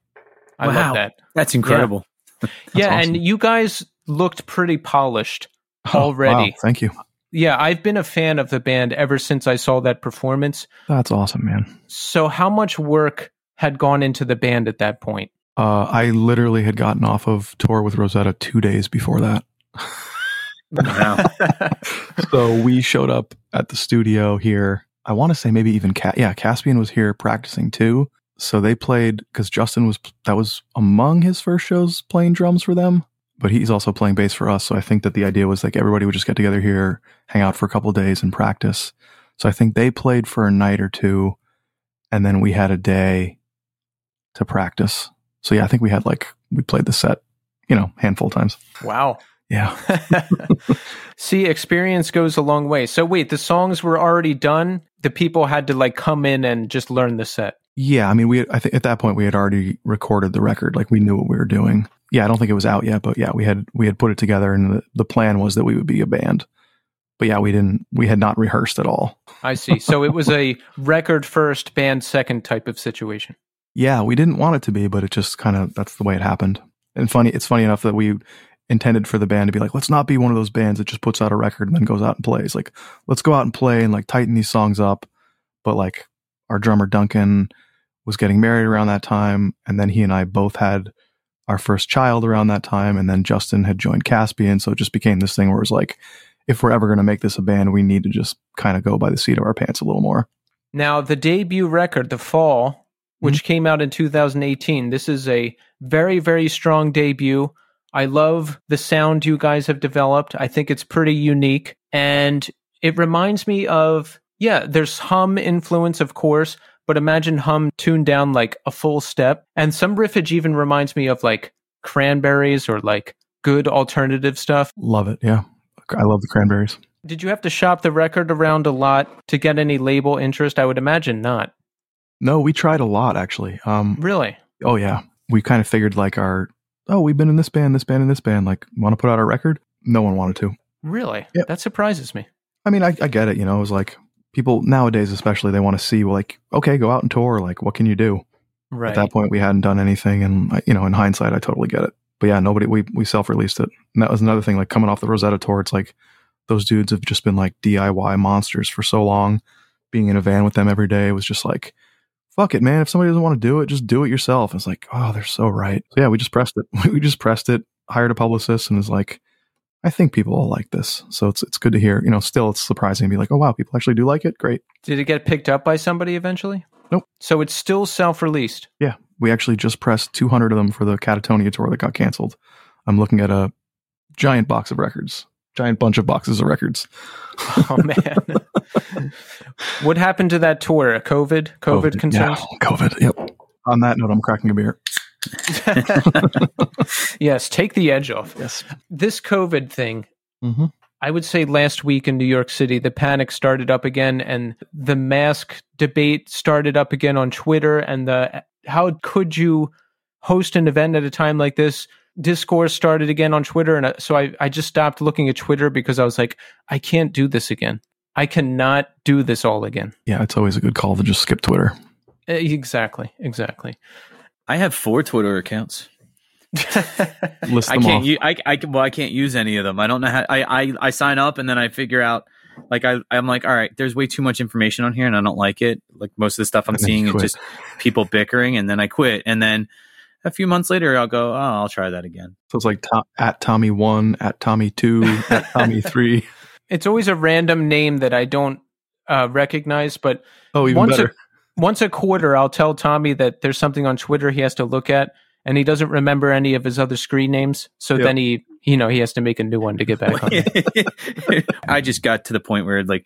I Wow. love that. That's incredible. yeah, awesome. and you guys looked pretty polished Oh, already. wow. Thank you. Yeah, I've been a fan of the band ever since I saw that performance. That's awesome, man. So how much work had gone into the band at that point? Uh, I literally had gotten off of tour with Rosetta two days before that. Wow. so we showed up at the studio here. I want to say maybe even yeah, Caspian was here practicing too. So they played because Justin was that was among his first shows playing drums for them, but he's also playing bass for us. So I think that the idea was like everybody would just get together here, hang out for a couple days, and practice. So I think they played for a night or two, and then we had a day to practice. So yeah, I think we had like we played the set, you know, handful of times. Wow. Yeah. See, experience goes a long way. So wait, the songs were already done. The people had to like come in and just learn the set. Yeah, I mean, we I think at that point we had already recorded the record, like we knew what we were doing. Yeah, I don't think it was out yet, but yeah, we had we had put it together, and the, the plan was that we would be a band. But yeah, we didn't we had not rehearsed at all. I see. So it was a record first, band second type of situation. Yeah, we didn't want it to be, but it just kind of that's the way it happened. And funny, it's funny enough that we intended for the band to be like, let's not be one of those bands that just puts out a record and then goes out and plays. Like, let's go out and play and like tighten these songs up. But like our drummer Duncan was getting married around that time, and then he and I both had our first child around that time, and then Justin had joined Caspian, so it just became this thing where it was like, if we're ever going to make this a band, we need to just kind of go by the seat of our pants a little more. Now, the debut record, The Fall, which mm-hmm. came out in 2018, this is a very, very strong debut. I love the sound you guys have developed. I think it's pretty unique. And it reminds me of, yeah, there's Hum influence, of course, but imagine Hum tuned down like a full step. And some riffage even reminds me of like cranberries or like good alternative stuff. Love it, yeah. I love the Cranberries. Did you have to shop the record around a lot to get any label interest? I would imagine not. No, we tried a lot actually. Um, Really? Oh yeah, we kind of figured like our oh we've been in this band, this band, and this band. Like want to put out our record? No one wanted to. Really? Yep. That surprises me. I mean, I, I get it. You know, it was like people nowadays, especially, they want to see like, okay, go out and tour. Like, what can you do? Right. At that point, we hadn't done anything, and you know, in hindsight, I totally get it. But yeah, nobody we we self released it. And that was another thing. Like coming off the Rosetta tour, it's like those dudes have just been like DIY monsters for so long. Being in a van with them every day was just like, fuck it, man. If somebody doesn't want to do it, just do it yourself. It's like, oh, they're so right. So yeah, we just pressed it. We just pressed it. Hired a publicist, and was like, I think people will like this. So it's it's good to hear. You know, still it's surprising to be like, oh wow, people actually do like it. Great. Did it get picked up by somebody eventually? Nope. So it's still self-released. Yeah, we actually just pressed 200 of them for the Katatonia tour that got canceled. I'm looking at a giant box of records, giant bunch of boxes of records. Oh man. what happened to that tour? COVID? COVID, concerns? Yeah, COVID. Yep. On that note, I'm cracking a beer. yes, take the edge off. Yes. This COVID thing, Mm-hmm. I would say last week in New York City, the panic started up again, and the mask debate started up again on Twitter. And the how could you host an event at a time like this? Discourse started again on Twitter, and uh, so I, I just stopped looking at Twitter because I was like, I can't do this again. I cannot do this all again. Yeah, it's always a good call to just skip Twitter. Exactly, exactly. I have four Twitter accounts. List I them can't. off. u- I, I can. Well, I can't use any of them. I don't know how. I, I I sign up and then I figure out. Like I I'm like, all right, there's way too much information on here and I don't like it. Like most of the stuff I'm And then you seeing is just people bickering and then I quit. And then a few months later I'll go, oh, I'll try that again. So it's like to- at Tommy one, at Tommy two, at Tommy three. it's always a random name that I don't uh, recognize, but Oh, even once better. a once a quarter, I'll tell Tommy that there's something on Twitter he has to look at, and he doesn't remember any of his other screen names. So Yep. then he, you know, he has to make a new one to get back on. I just got to the point where like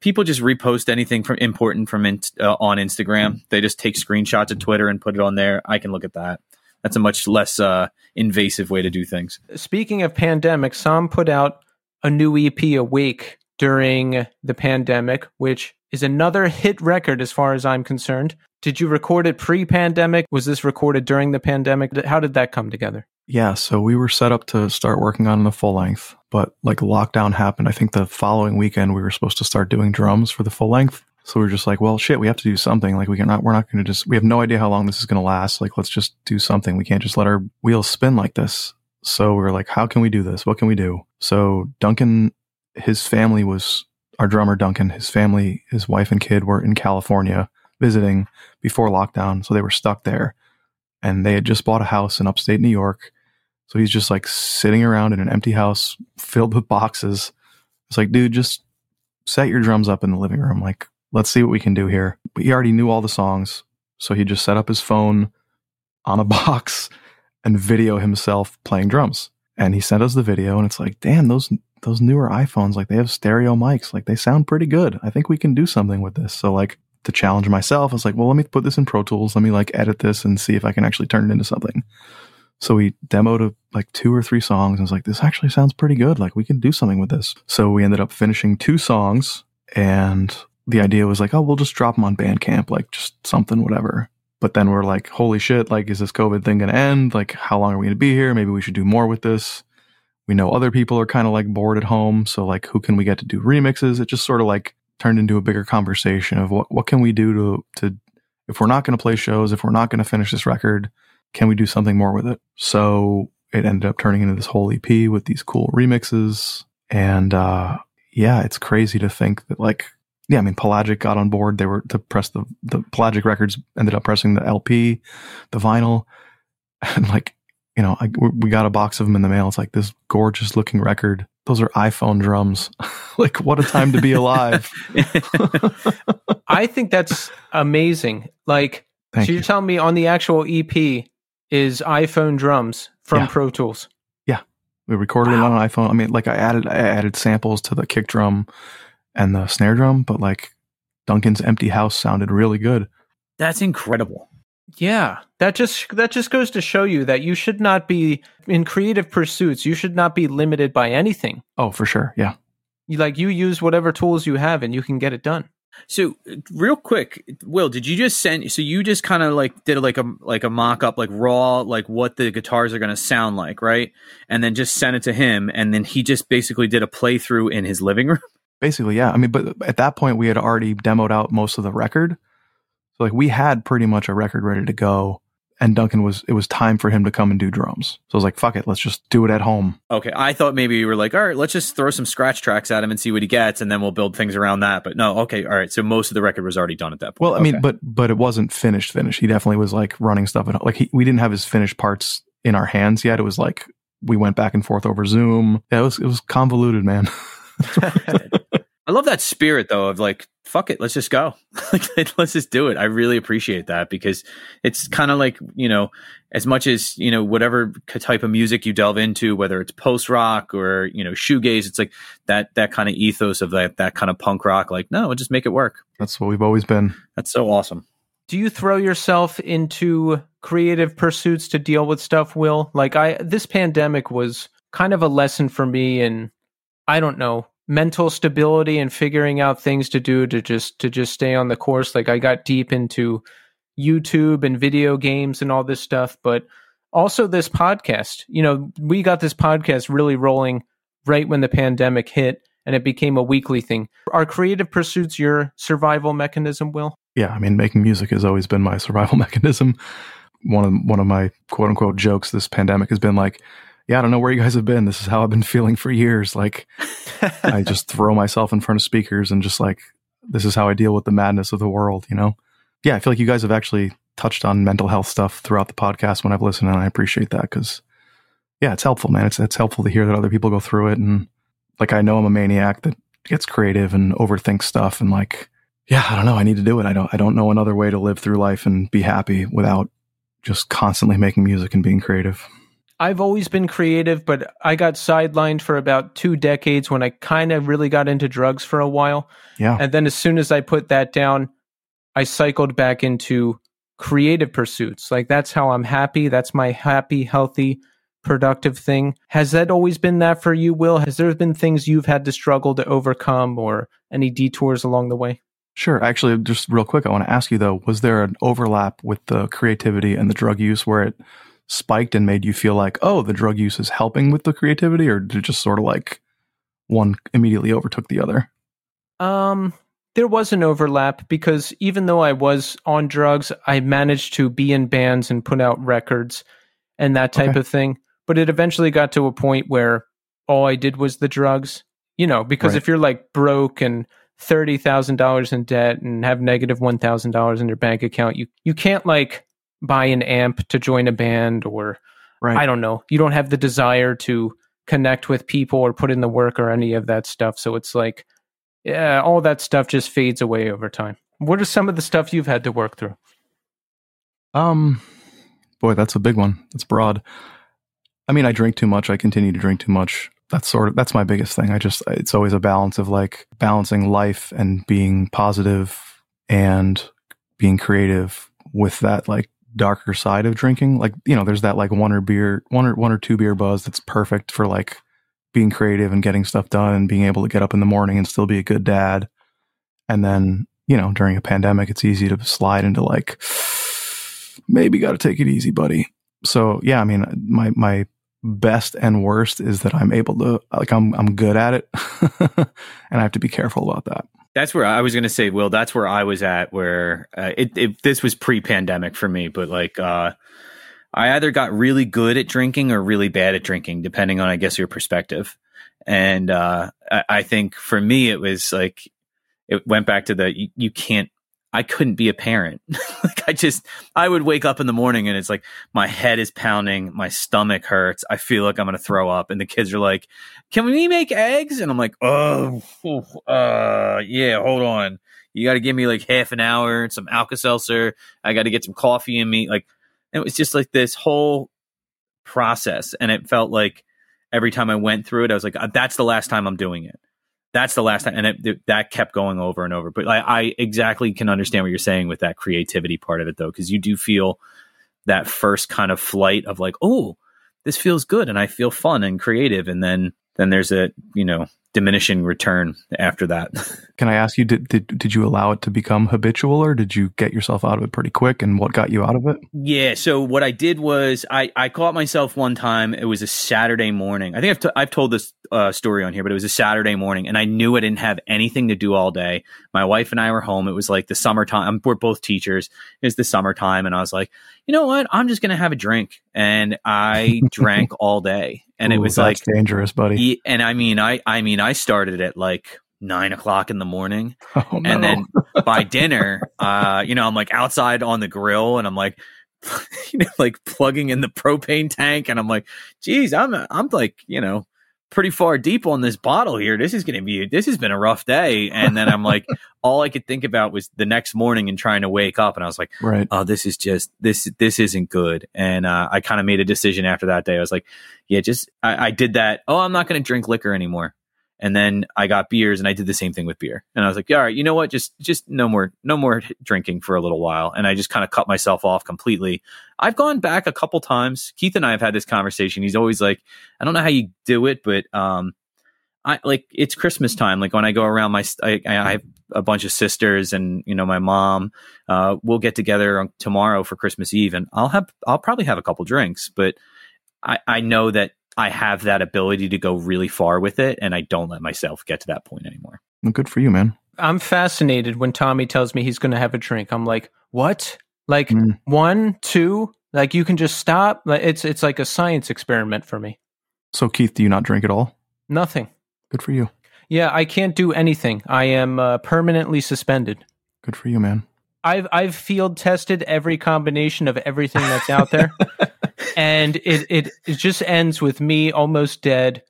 people just repost anything from important from in, uh, on Instagram. They just take screenshots of Twitter and put it on there. I can look at that. That's a much less uh, invasive way to do things. Speaking of pandemic, SOM put out a new EP, Awake, during the pandemic, which is another hit record as far as I'm concerned. Did you record it pre-pandemic? Was this recorded during the pandemic? How did that come together? Yeah, so we were set up to start working on the full length, but like lockdown happened. I think the following weekend we were supposed to start doing drums for the full length. So we are just like, well, shit, we have to do something. Like we can not, we're not going to just, we have no idea how long this is going to last. Like let's just do something. We can't just let our wheels spin like this. So we were like, how can we do this? What can we do? So Duncan, his family was our drummer Duncan. His family, his wife and kid were in California visiting before lockdown, so they were stuck there. And they had just bought a house in upstate New York. So he's just like sitting around in an empty house filled with boxes. It's like, dude, just set your drums up in the living room. Like, let's see what we can do here. But he already knew all the songs. So he just set up his phone on a box and video himself playing drums. And he sent us the video and it's like, damn, those those newer iPhones, like they have stereo mics, like they sound pretty good. I think we can do something with this. So like to challenge myself, I was like, well, let me put this in Pro Tools. Let me like edit this and see if I can actually turn it into something. So we demoed a, like two or three songs and was like, this actually sounds pretty good. Like we can do something with this. So we ended up finishing two songs and the idea was like, oh, we'll just drop them on Bandcamp, like just something, whatever. But then we're like, holy shit, like, is this COVID thing going to end? Like, how long are we going to be here? Maybe we should do more with this. We know other people are kind of like bored at home. So like, who can we get to do remixes? It just sort of like turned into a bigger conversation of what, what can we do to, to, if we're not going to play shows, if we're not going to finish this record, can we do something more with it? So it ended up turning into this whole EP with these cool remixes. And, uh, yeah, it's crazy to think that like, yeah, I mean, Pelagic got on board. They were to press the, the Pelagic records ended up pressing the LP, the vinyl. And like, you know, I, we got a box of them in the mail. It's like this gorgeous looking record. Those are iPhone drums. like, what a time to be alive. I think that's amazing. Like, Thank so you. you're telling me on the actual EP is iPhone drums from Yeah. Pro Tools. Yeah, we recorded it on an iPhone. I mean, like I added, I added samples to the kick drum and the snare drum, but like Duncan's empty house sounded really good. That's incredible. Yeah, that just that just goes to show you that you should not be in creative pursuits. You should not be limited by anything. Oh, for sure. Yeah. You like you use whatever tools you have and you can get it done. So, real quick, Will, did you just send? So you just kind of like did like a like a mock up, like raw, like what the guitars are going to sound like, right? And then just sent it to him, and then he just basically did a playthrough in his living room. Basically, yeah. I mean, but at that point, we had already demoed out most of the record. So, like, we had pretty much a record ready to go. And Duncan was, it was time for him to come and do drums. So I was like, fuck it, let's just do it at home. Okay, I thought maybe you were like, all right, let's just throw some scratch tracks at him and see what he gets, and then we'll build things around that. But no, okay, all right. So most of the record was already done at that point. Well, I mean, Okay. but but it wasn't finished. Finished. He definitely was like running stuff. And like he, we didn't have his finished parts in our hands yet. It was like we went back and forth over Zoom. Yeah, it was it was convoluted, man. I love that spirit though of like, fuck it, let's just go. like, let's just do it. I really appreciate that because it's kind of like, you know, as much as, you know, whatever type of music you delve into, whether it's post rock or, you know, shoegaze, it's like that, that kind of ethos of that, that kind of punk rock. Like, no, just make it work. That's what we've always been. That's so awesome. Do you throw yourself into creative pursuits to deal with stuff, Will? Like I this pandemic was kind of a lesson for me in I don't know, mental stability and figuring out things to do to just to just stay on the course. Like I got deep into YouTube and video games and all this stuff, but also this podcast. You know, we got this podcast really rolling right when the pandemic hit and it became a weekly thing. Are creative pursuits your survival mechanism, Will? Yeah, I mean, making music has always been my survival mechanism. One of one of my quote unquote jokes this pandemic has been like, yeah, I don't know where you guys have been. This is how I've been feeling for years. Like, I just throw myself in front of speakers and just like, this is how I deal with the madness of the world, you know? Yeah, I feel like you guys have actually touched on mental health stuff throughout the podcast when I've listened, and I appreciate that because, yeah, it's helpful, man. It's it's helpful to hear that other people go through it, and like I know I'm a maniac that gets creative and overthinks stuff, and like, yeah, I don't know, I need to do it. I don't I don't know another way to live through life and be happy without just constantly making music and being creative. I've always been creative, but I got sidelined for about two decades when I kind of really got into drugs for a while. Yeah, And then as soon as I put that down, I cycled back into creative pursuits. Like that's how I'm happy. That's my happy, healthy, productive thing. Has that always been that for you, Will? Has there been things you've had to struggle to overcome or any detours along the way? Sure. Actually, just real quick, I want to ask you though, was there an overlap with the creativity and the drug use where it spiked and made you feel like, oh, the drug use is helping with the creativity, or did it just sort of like one immediately overtook the other? Um, there was an overlap because even though I was on drugs, I managed to be in bands and put out records and that type Okay. of thing. But it eventually got to a point where all I did was the drugs, you know, because Right. if you're like broke and $30,000 in debt and have negative $1,000 in your bank account, you, you can't like buy an amp to join a band or Right. I don't know. You don't have the desire to connect with people or put in the work or any of that stuff. So it's like, yeah, all that stuff just fades away over time. What are some of the stuff you've had to work through? Um, boy, that's a big one. That's broad. I mean, I drink too much. I continue to drink too much. That's sort of that's my biggest thing. I just it's always a balance of like balancing life and being positive and being creative with that like darker side of drinking. Like you know, there's that like one or beer, one or one or two beer buzz that's perfect for like being creative and getting stuff done and being able to get up in the morning and still be a good dad. And then you know, during a pandemic, it's easy to slide into like maybe got to take it easy, buddy. So yeah, I mean, my my best and worst is that I'm able to like I'm I'm good at it, and I have to be careful about that. That's where I was going to say, Will. That's where I was at. Where uh, it, it this was pre-pandemic for me, but like uh, I either got really good at drinking or really bad at drinking, depending on I guess your perspective. And uh, I, I think for me, it was like it went back to the you, you can't. I couldn't be a parent. like I just I would wake up in the morning and it's like my head is pounding, my stomach hurts. I feel like I'm going to throw up, and the kids are like, "Can we make eggs?" And I'm like, "Oh, uh, yeah, hold on. You got to give me like half an hour, and some Alka Seltzer. I got to get some coffee in me." Like it was just like this whole process, and it felt like every time I went through it, I was like, "Uh, "That's the last time I'm doing it." That's the last time, and it, it- that kept going over and over. But I, I exactly can understand what you're saying with that creativity part of it, though, because you do feel that first kind of flight of like, oh, this feels good, and I feel fun and creative, and then then there's a you know diminishing return after that. Can I ask you, did, did did you allow it to become habitual, or did you get yourself out of it pretty quick? And what got you out of it? Yeah. So what I did was I, I caught myself one time. It was a Saturday morning. I think I've, t- I've told this uh, story on here, but it was a Saturday morning, and I knew I didn't have anything to do all day. My wife and I were home. It was like the summertime. We're both teachers. It was the summertime, and I was like, you know what? I'm just gonna have a drink, and I drank all day, and Ooh, it was that's like dangerous, buddy. And I mean, I I mean, I started at like nine o'clock in the morning, Oh, no. and then by dinner, uh, you know, I'm like outside on the grill, and I'm like, you know, like plugging in the propane tank, and I'm like, geez, I'm I'm like, you know, pretty far deep on this bottle here. This is gonna be this has been a rough day, and then I'm like, all I could think about was the next morning and trying to wake up, and I was like right. oh this is just this this isn't good and uh, i kind of made a decision after that day i was like yeah just i, I did that oh i'm not going to drink liquor anymore and then i got beers and i did the same thing with beer. And i was like all right you know what? Just just no more no more drinking for a little while. And i just kind of cut myself off completely. I've gone back a couple times. Keith and i have had this conversation. He's always like i don't know how you do it but um I like it's Christmas time. Like when I go around my, I, I have a bunch of sisters and you know my mom. Uh, we'll get together on, tomorrow for Christmas Eve, and I'll have, I'll probably have a couple drinks, but I, I know that I have that ability to go really far with it, and I don't let myself get to that point anymore. Well, good for you, man. I'm fascinated when Tommy tells me he's going to have a drink. I'm like, what? Like Mm. one, two? Like you can just stop? It's it's like a science experiment for me. So, Keith, do you not drink at all? Nothing. Good for you. Yeah, I can't do anything. I am uh, permanently suspended. Good for you, man. I've I've field tested every combination of everything that's out there, and it, it it just ends with me almost dead,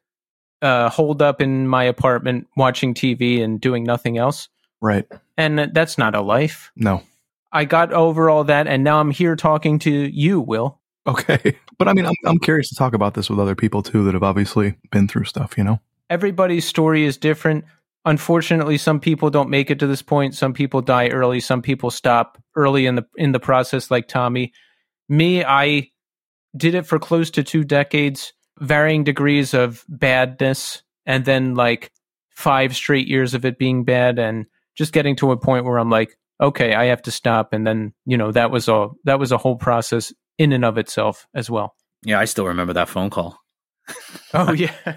uh, holed up in my apartment watching TV and doing nothing else. Right. And that's not a life. No. I got over all that, and now I'm here talking to you, Will. Okay. But I mean, I'm, I'm curious to talk about this with other people too that have obviously been through stuff, you know? Everybody's story is different. Unfortunately, some people don't make it to this point. Some people die early. Some people stop early in the in the process, like Tommy. Me, I did it for close to two decades, varying degrees of badness, and then like five straight years of it being bad, and just getting to a point where I'm like, okay, I have to stop. And then you know that was a that was a whole process in and of itself as well. Yeah, I still remember that phone call. Oh yeah. I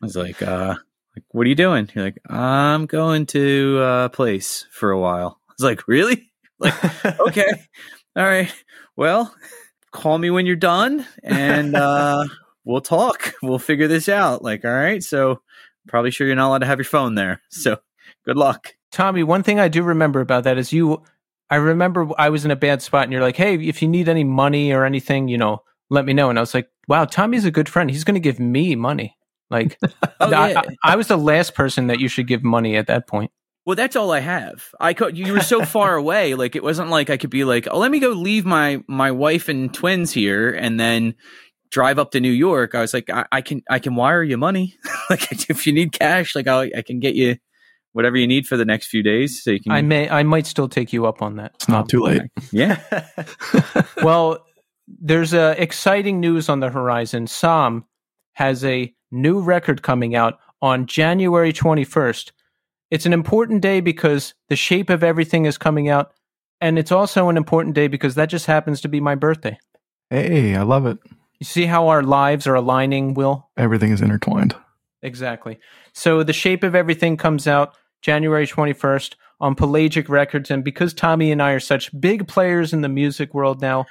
was like, uh, like, what are you doing? You're like, I'm going to a place for a while. I was like, really? Like, okay, all right. Well, call me when you're done, and uh, we'll talk. We'll figure this out. Like, all right. So, probably sure you're not allowed to have your phone there. So, good luck. Tommy, one thing I do remember about that is you. I remember I was in a bad spot, and you're like, "Hey, if you need any money or anything, you know, let me know." And I was like, "Wow, Tommy's a good friend. He's going to give me money." Like, Oh, I. I, I was the last person that you should give money at that point. Well, that's all I have. I could. You were so far away. Like it wasn't like I could be like, oh, let me go leave my my wife and twins here, and then drive up to New York. I was like, I, I can I can wire you money. like if you need cash, like I I can get you whatever you need for the next few days, so you can. I may, I might still take you up on that. It's not too late. yeah. well, there's uh, exciting news on the horizon. SOM has a new record coming out on January 21st. It's an important day because The Shape of Everything is coming out, and it's also an important day because that just happens to be my birthday. Hey, I love it. You see how our lives are aligning, Will? Everything is intertwined. Exactly. So The Shape of Everything comes out January 21st on Pelagic Records and because Tommy and I are such big players in the music world now,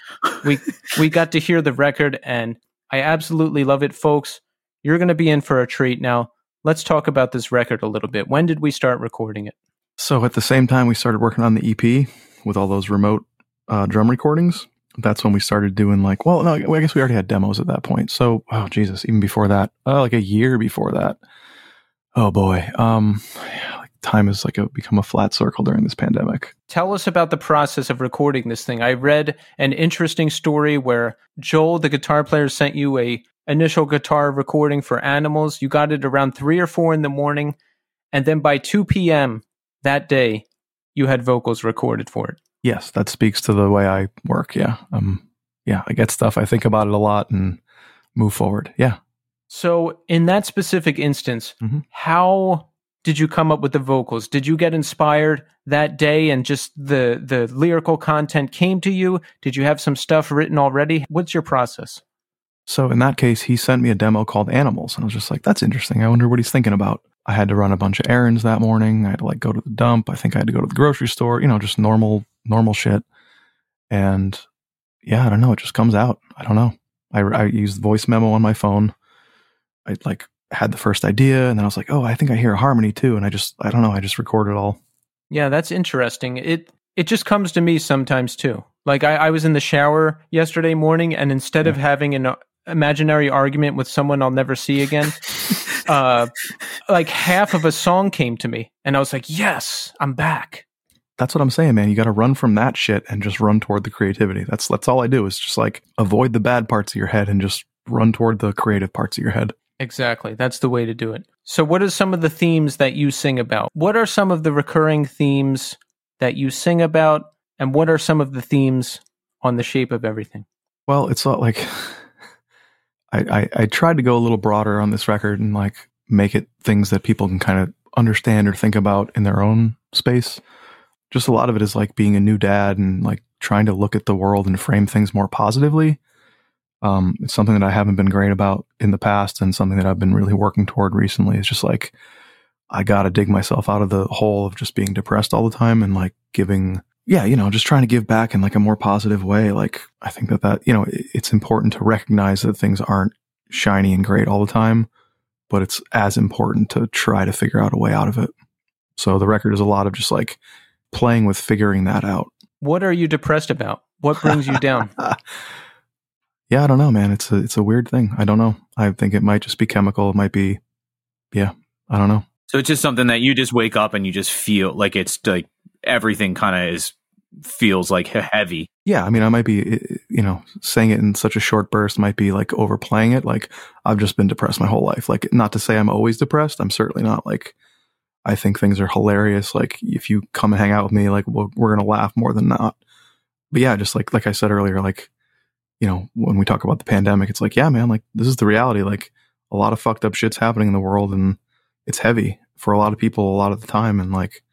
we we got to hear the record and I absolutely love it folks. You're going to be in for a treat now. Let's talk about this record a little bit. When did we start recording it? So at the same time we started working on the EP with all those remote uh, drum recordings, that's when we started doing like, well, no, I guess we already had demos at that point. So, oh Jesus, even before that, uh, like a year before that. Oh boy, um, like time has like a, become a flat circle during this pandemic. Tell us about the process of recording this thing. I read an interesting story where Joel, the guitar player, sent you a initial guitar recording for Animals. You got it around three or four in the morning, and then by two p.m. that day, you had vocals recorded for it. Yes, that speaks to the way I work. Yeah, um, yeah, I get stuff. I think about it a lot and move forward. Yeah, So, in that specific instance, Mhm. how did you come up with the vocals? Did you get inspired that day and just the the lyrical content came to you? Did you have some stuff written already? What's your process? So in that case, he sent me a demo called Animals, and I was just like, "That's interesting. I wonder what he's thinking about." I had to run a bunch of errands that morning. I had to like go to the dump. I think I had to go to the grocery store. You know, just normal normal shit. And yeah, I don't know. It just comes out. I don't know. I, I used voice memo on my phone. I like had the first idea, and then I was like, "Oh, I think I hear a harmony too." And I just, I don't know. I just recorded it all. Yeah, that's interesting. It it just comes to me sometimes too. Like I, I was in the shower yesterday morning, and instead of having an imaginary argument with someone I'll never see again, uh, like half of a song came to me, and I was like, "Yes, I'm back." That's what I'm saying, man. You got to run from that shit and just run toward the creativity. That's that's all I do is just like avoid the bad parts of your head and just run toward the creative parts of your head. Exactly. That's the way to do it. So, what are some of the themes that you sing about? What are some of the recurring themes that you sing about? And what are some of the themes on the shape of everything? Well, it's not like I, I tried to go a little broader on this record and like make it things that people can kind of understand or think about in their own space. Just a lot of it is like being a new dad and like trying to look at the world and frame things more positively. Um, it's something that I haven't been great about in the past and something that I've been really working toward recently. It's just like I got to dig myself out of the hole of just being depressed all the time and like giving yeah, you know, just trying to give back in like a more positive way. Like I think that that, you know, it's important to recognize that things aren't shiny and great all the time, but it's as important to try to figure out a way out of it. So the record is a lot of just like playing with figuring that out. What are you depressed about? What brings you down? yeah, I don't know, man. It's a it's a weird thing. I don't know. I think it might just be chemical. It might be yeah, I don't know. So it's just something that you just wake up and you just feel like it's like everything kind of is feels like heavy. Yeah, I mean, I might be, eh, eh, you know, saying it in such a short burst might be like overplaying it. Like, I've just been depressed my whole life. Like, not to say I'm always depressed. I'm certainly not. Like, I think things are hilarious. Like, if you come and hang out with me, like, we're, we're to laugh more than not. But yeah, just like, like I said earlier, like, you know, when we talk about the pandemic, it's like, yeah, man, like, this is the reality. Like, a lot of fucked up shit's happening in the world and it's heavy for a lot of people a lot of the time. And like,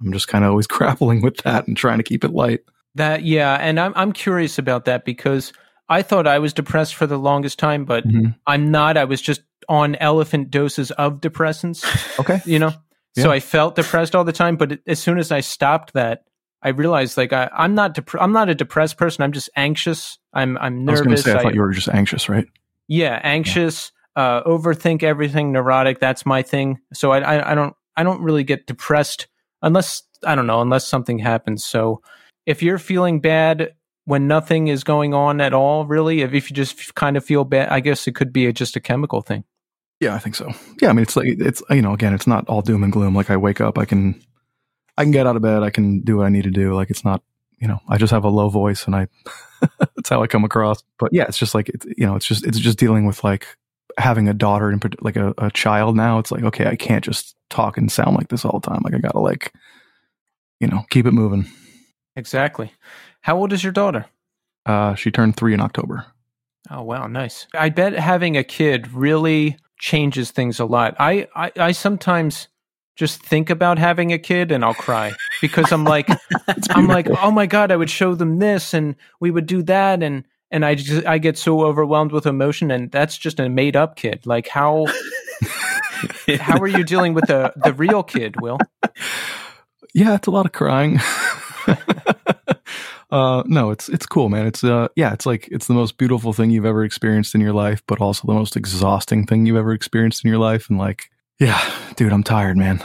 I'm just kind of always grappling with that and trying to keep it light. That yeah, and I'm I'm curious about that because I thought I was depressed for the longest time, but Mhm. I'm not. I was just on elephant doses of depressants. Okay. you know so i felt depressed all the time but as soon as i stopped that i realized like I, i'm not dep- i'm not a depressed person i'm just anxious i'm i'm I was going to nervous say, I I- thought you were just anxious, right? yeah anxious uh overthink everything neurotic that's my thing so I, I i don't i don't really get depressed unless i don't know unless something happens so if you're feeling bad when nothing is going on at all really if, if you just kind of feel bad i guess it could be a, just a chemical thing Yeah, I think so. Yeah, I mean, it's like it's you know, again, it's not all doom and gloom. Like I wake up, I can, I can get out of bed, I can do what I need to do. Like it's not, you know, I just have a low voice and I, that's how I come across. But yeah, it's just like it's you know, it's just it's just dealing with like having a daughter and like a, a child now. It's like okay, I can't just talk and sound like this all the time. Like I gotta like, you know, keep it moving. exactly how old is your daughter Uh, she turned three in October. Oh wow, nice. I bet having a kid really changes things a lot. I, I, I sometimes just think about having a kid and I'll cry because I'm like I'm like, oh my god, I would show them this and we would do that and and I just I get so overwhelmed with emotion and that's just a made up kid. Like how how are you dealing with the the real kid, Will? yeah, it's a lot of crying. uh, no, it's it's cool, man. It's uh, yeah, it's like it's the most beautiful thing you've ever experienced in your life, but also the most exhausting thing you've ever experienced in your life. And like, yeah, dude, I'm tired, man.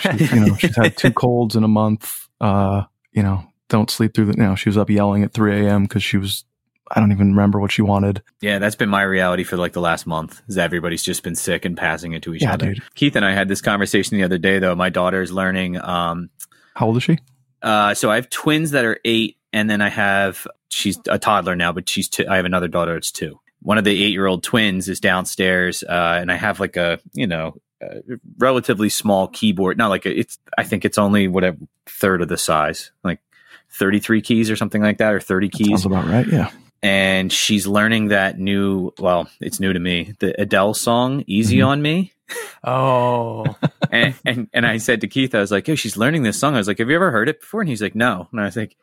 She, you know, she's had two colds in a month. Uh, you know, don't sleep through the. You know, she was up yelling at 3 a.m. because she was. I don't even remember what she wanted. Yeah, that's been my reality for like the last month. Is everybody's just been sick and passing it to each Yeah, other. dude. Keith and I had this conversation the other day though. My daughter is learning um How old is she? uh so I have twins that are 8 and then I have she's a toddler now, but she's two, I have another daughter that's 2. One of the 8-year-old twins is downstairs uh and I have like a, you know, a relatively small keyboard. Not like a, it's I think it's only whatever third of the size. Like 33 keys or something like that or 30 keys. Sounds about right. Yeah. And she's learning that new. Well, it's new to me. The Adele song "Easy Mhm. on Me." Oh, and, and and I said to Keith, I was like, "Yo, she's learning this song." I was like, "Have you ever heard it before?" And he's like, "No." And I was like,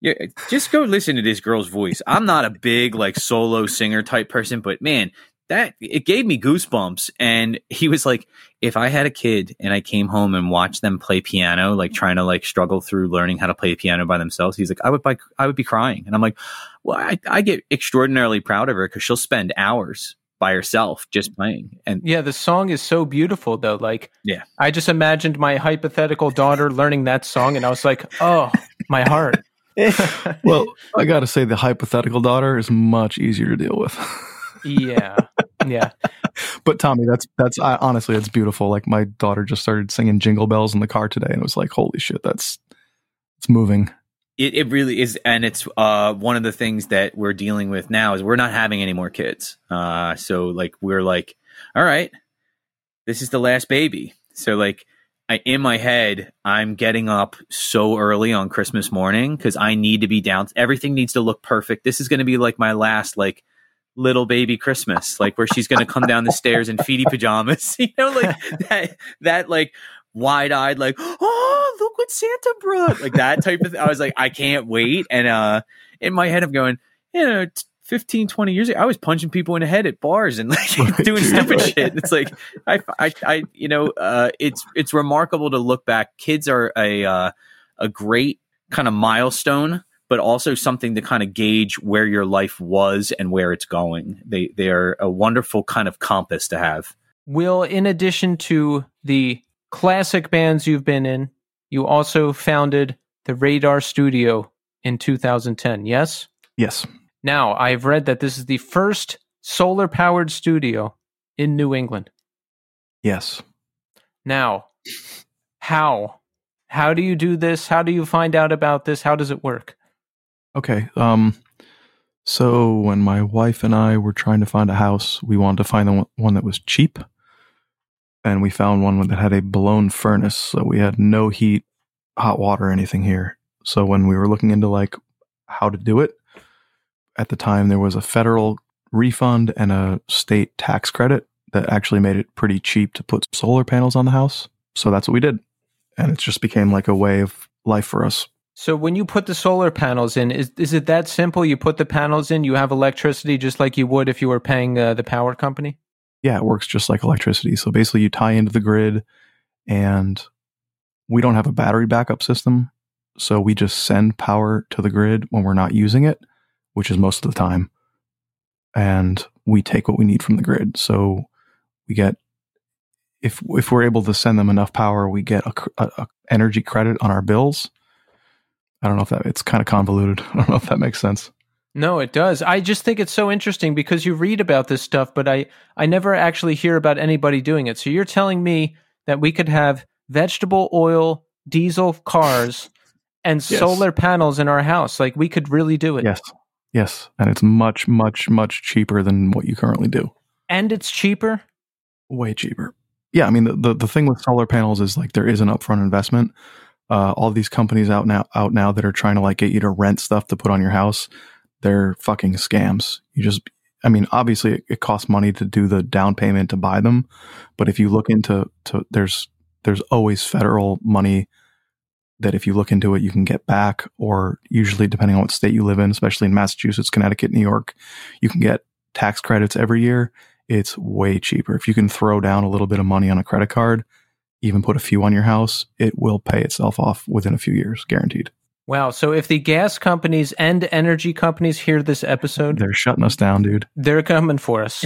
"Yeah, just go listen to this girl's voice." I'm not a big like solo singer type person, but man, that it gave me goosebumps. And he was like, "If I had a kid and I came home and watched them play piano, like trying to like struggle through learning how to play piano by themselves, he's like, I would like I would be crying." And I'm like, "Well, I, I get extraordinarily proud of her because she'll spend hours." by herself just playing and yeah. The song is so beautiful, though. Like, Yeah. I just imagined my hypothetical daughter learning that song, and I was like, oh, my heart. Well, I got to say, the hypothetical daughter is much easier to deal with. yeah, yeah. but Tommy, that's that's I, honestly, it's beautiful. Like my daughter just started singing Jingle Bells in the car today, and it was like, holy shit, that's it's moving. It, it really is, and it's uh, one of the things that we're dealing with now is we're not having any more kids. Uh, so like we're like, all right, this is the last baby. So like, I in my head, I'm getting up so early on Christmas morning because I need to be down. Everything needs to look perfect. This is going to be like my last like little baby Christmas, like where she's going to come down the stairs in feety pajamas, you know, like that that like wide eyed, like, oh, look what Santa brought. Like that type of thing. I was like, I can't wait. And uh in my head I'm going, you know, t- 15, 20 years ago, I was punching people in the head at bars and like doing stupid shit. It's like I, I, I you know, uh it's it's remarkable to look back. Kids are a uh a great kind of milestone, but also something to kind of gauge where your life was and where it's going. They they are a wonderful kind of compass to have. Will, in addition to the classic bands you've been in, you also founded the Radar Studio in 2010, yes? Yes, Now, I've read that this is the first solar powered studio in New England. yes. Now, how? How do you do this? How do you find out about this? How does it work? Okay. Um. So when my wife and I were trying to find a house, we wanted to find the one- one that was cheap, and we found one that had a blown furnace. So we had no heat, hot water, anything here. So when we were looking into like how to do it, at the time there was a federal refund and a state tax credit that actually made it pretty cheap to put solar panels on the house. So that's what we did, and it just became like a way of life for us. So when you put the solar panels in, is is it that simple? You put the panels in, you have electricity just like you would if you were paying uh, the power company. yeah, it works just like electricity. So basically, you tie into the grid, and we don't have a battery backup system. So we just send power to the grid when we're not using it, which is most of the time. And we take what we need from the grid. So we get, if, if we're able to send them enough power, we get a, a, a energy credit on our bills. I don't know if that it's kind of convoluted. I don't know if that makes sense. No, it does. I just think it's so interesting because you read about this stuff, but I I never actually hear about anybody doing it. So you're telling me that we could have vegetable oil, diesel cars, and Yes. solar panels in our house. Like we could really do it. Yes. Yes. And it's much, much, much cheaper than what you currently do. And it's cheaper. way cheaper. Yeah, I mean the, the the thing with solar panels is like there is an upfront investment. Uh, all these companies out now out now that are trying to like get you to rent stuff to put on your house, they're fucking scams. You just, I mean, obviously it, it costs money to do the down payment to buy them, but if you look into to there's there's always federal money that if you look into it you can get back, or usually depending on what state you live in, especially in Massachusetts, Connecticut, New York, you can get tax credits every year it's way cheaper. If you can throw down a little bit of money on a credit card, even put a few on your house, it will pay itself off within a few years, guaranteed. Wow. So if the gas companies and energy companies hear this episode, They're shutting us down, dude. they're coming for us.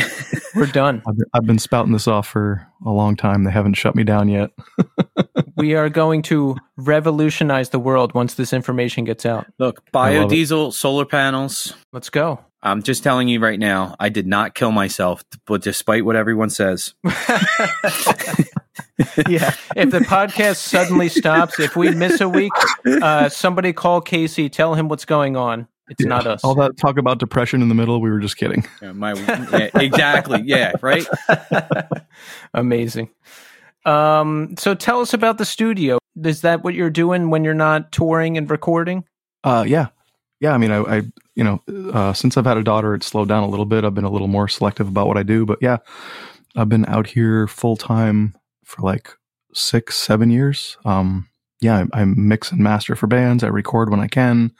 We're done. I've been, I've been spouting this off for a long time. They haven't shut me down yet. We are going to revolutionize the world once this information gets out. Look, I love it. biodiesel, solar panels. Let's go. I'm just telling you right now, I did not kill myself, but despite what everyone says, yeah. If the podcast suddenly stops, if we miss a week, uh, somebody call Casey, tell him what's going on. It's Yeah. not us. All that talk about depression in the middle, we were just kidding. yeah, my yeah, exactly, yeah, right. Amazing. Um, so tell us about the studio. Is that what you're doing when you're not touring and recording? Uh, yeah. yeah, I mean, I, I you know, uh, since I've had a daughter, it's slowed down a little bit. I've been a little more selective about what I do, but yeah, I've been out here full time for like six, seven years. Um, yeah, I, I, mix and master for bands. I record when I can.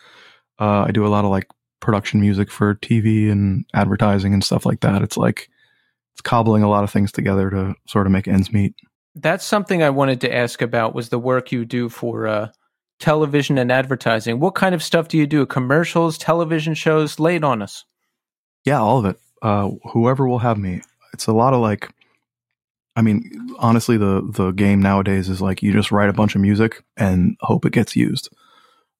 Uh, I do a lot of like production music for TV and advertising and stuff like that. It's like it's cobbling a lot of things together to sort of make ends meet. That's something I wanted to ask about was the work you do for uh, television and advertising. What kind of stuff do you do? Commercials, television shows? Lay it on us. Yeah, all of it. Uh, whoever will have me. It's a lot of like, I mean, honestly, the the game nowadays is like you just write a bunch of music and hope it gets used.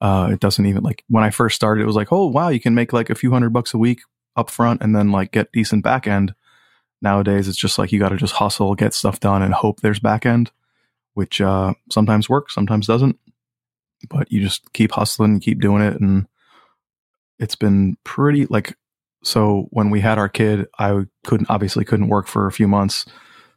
Uh, it doesn't even like when I first started, it was like, oh wow, you can make like a few hundred bucks a week up front and then like get decent back end. Nowadays, it's just like you got to just hustle, get stuff done, and hope there's back end, which uh, sometimes works, sometimes doesn't but you just keep hustling keep doing it. And it's been pretty like, so when we had our kid, I couldn't, obviously couldn't work for a few months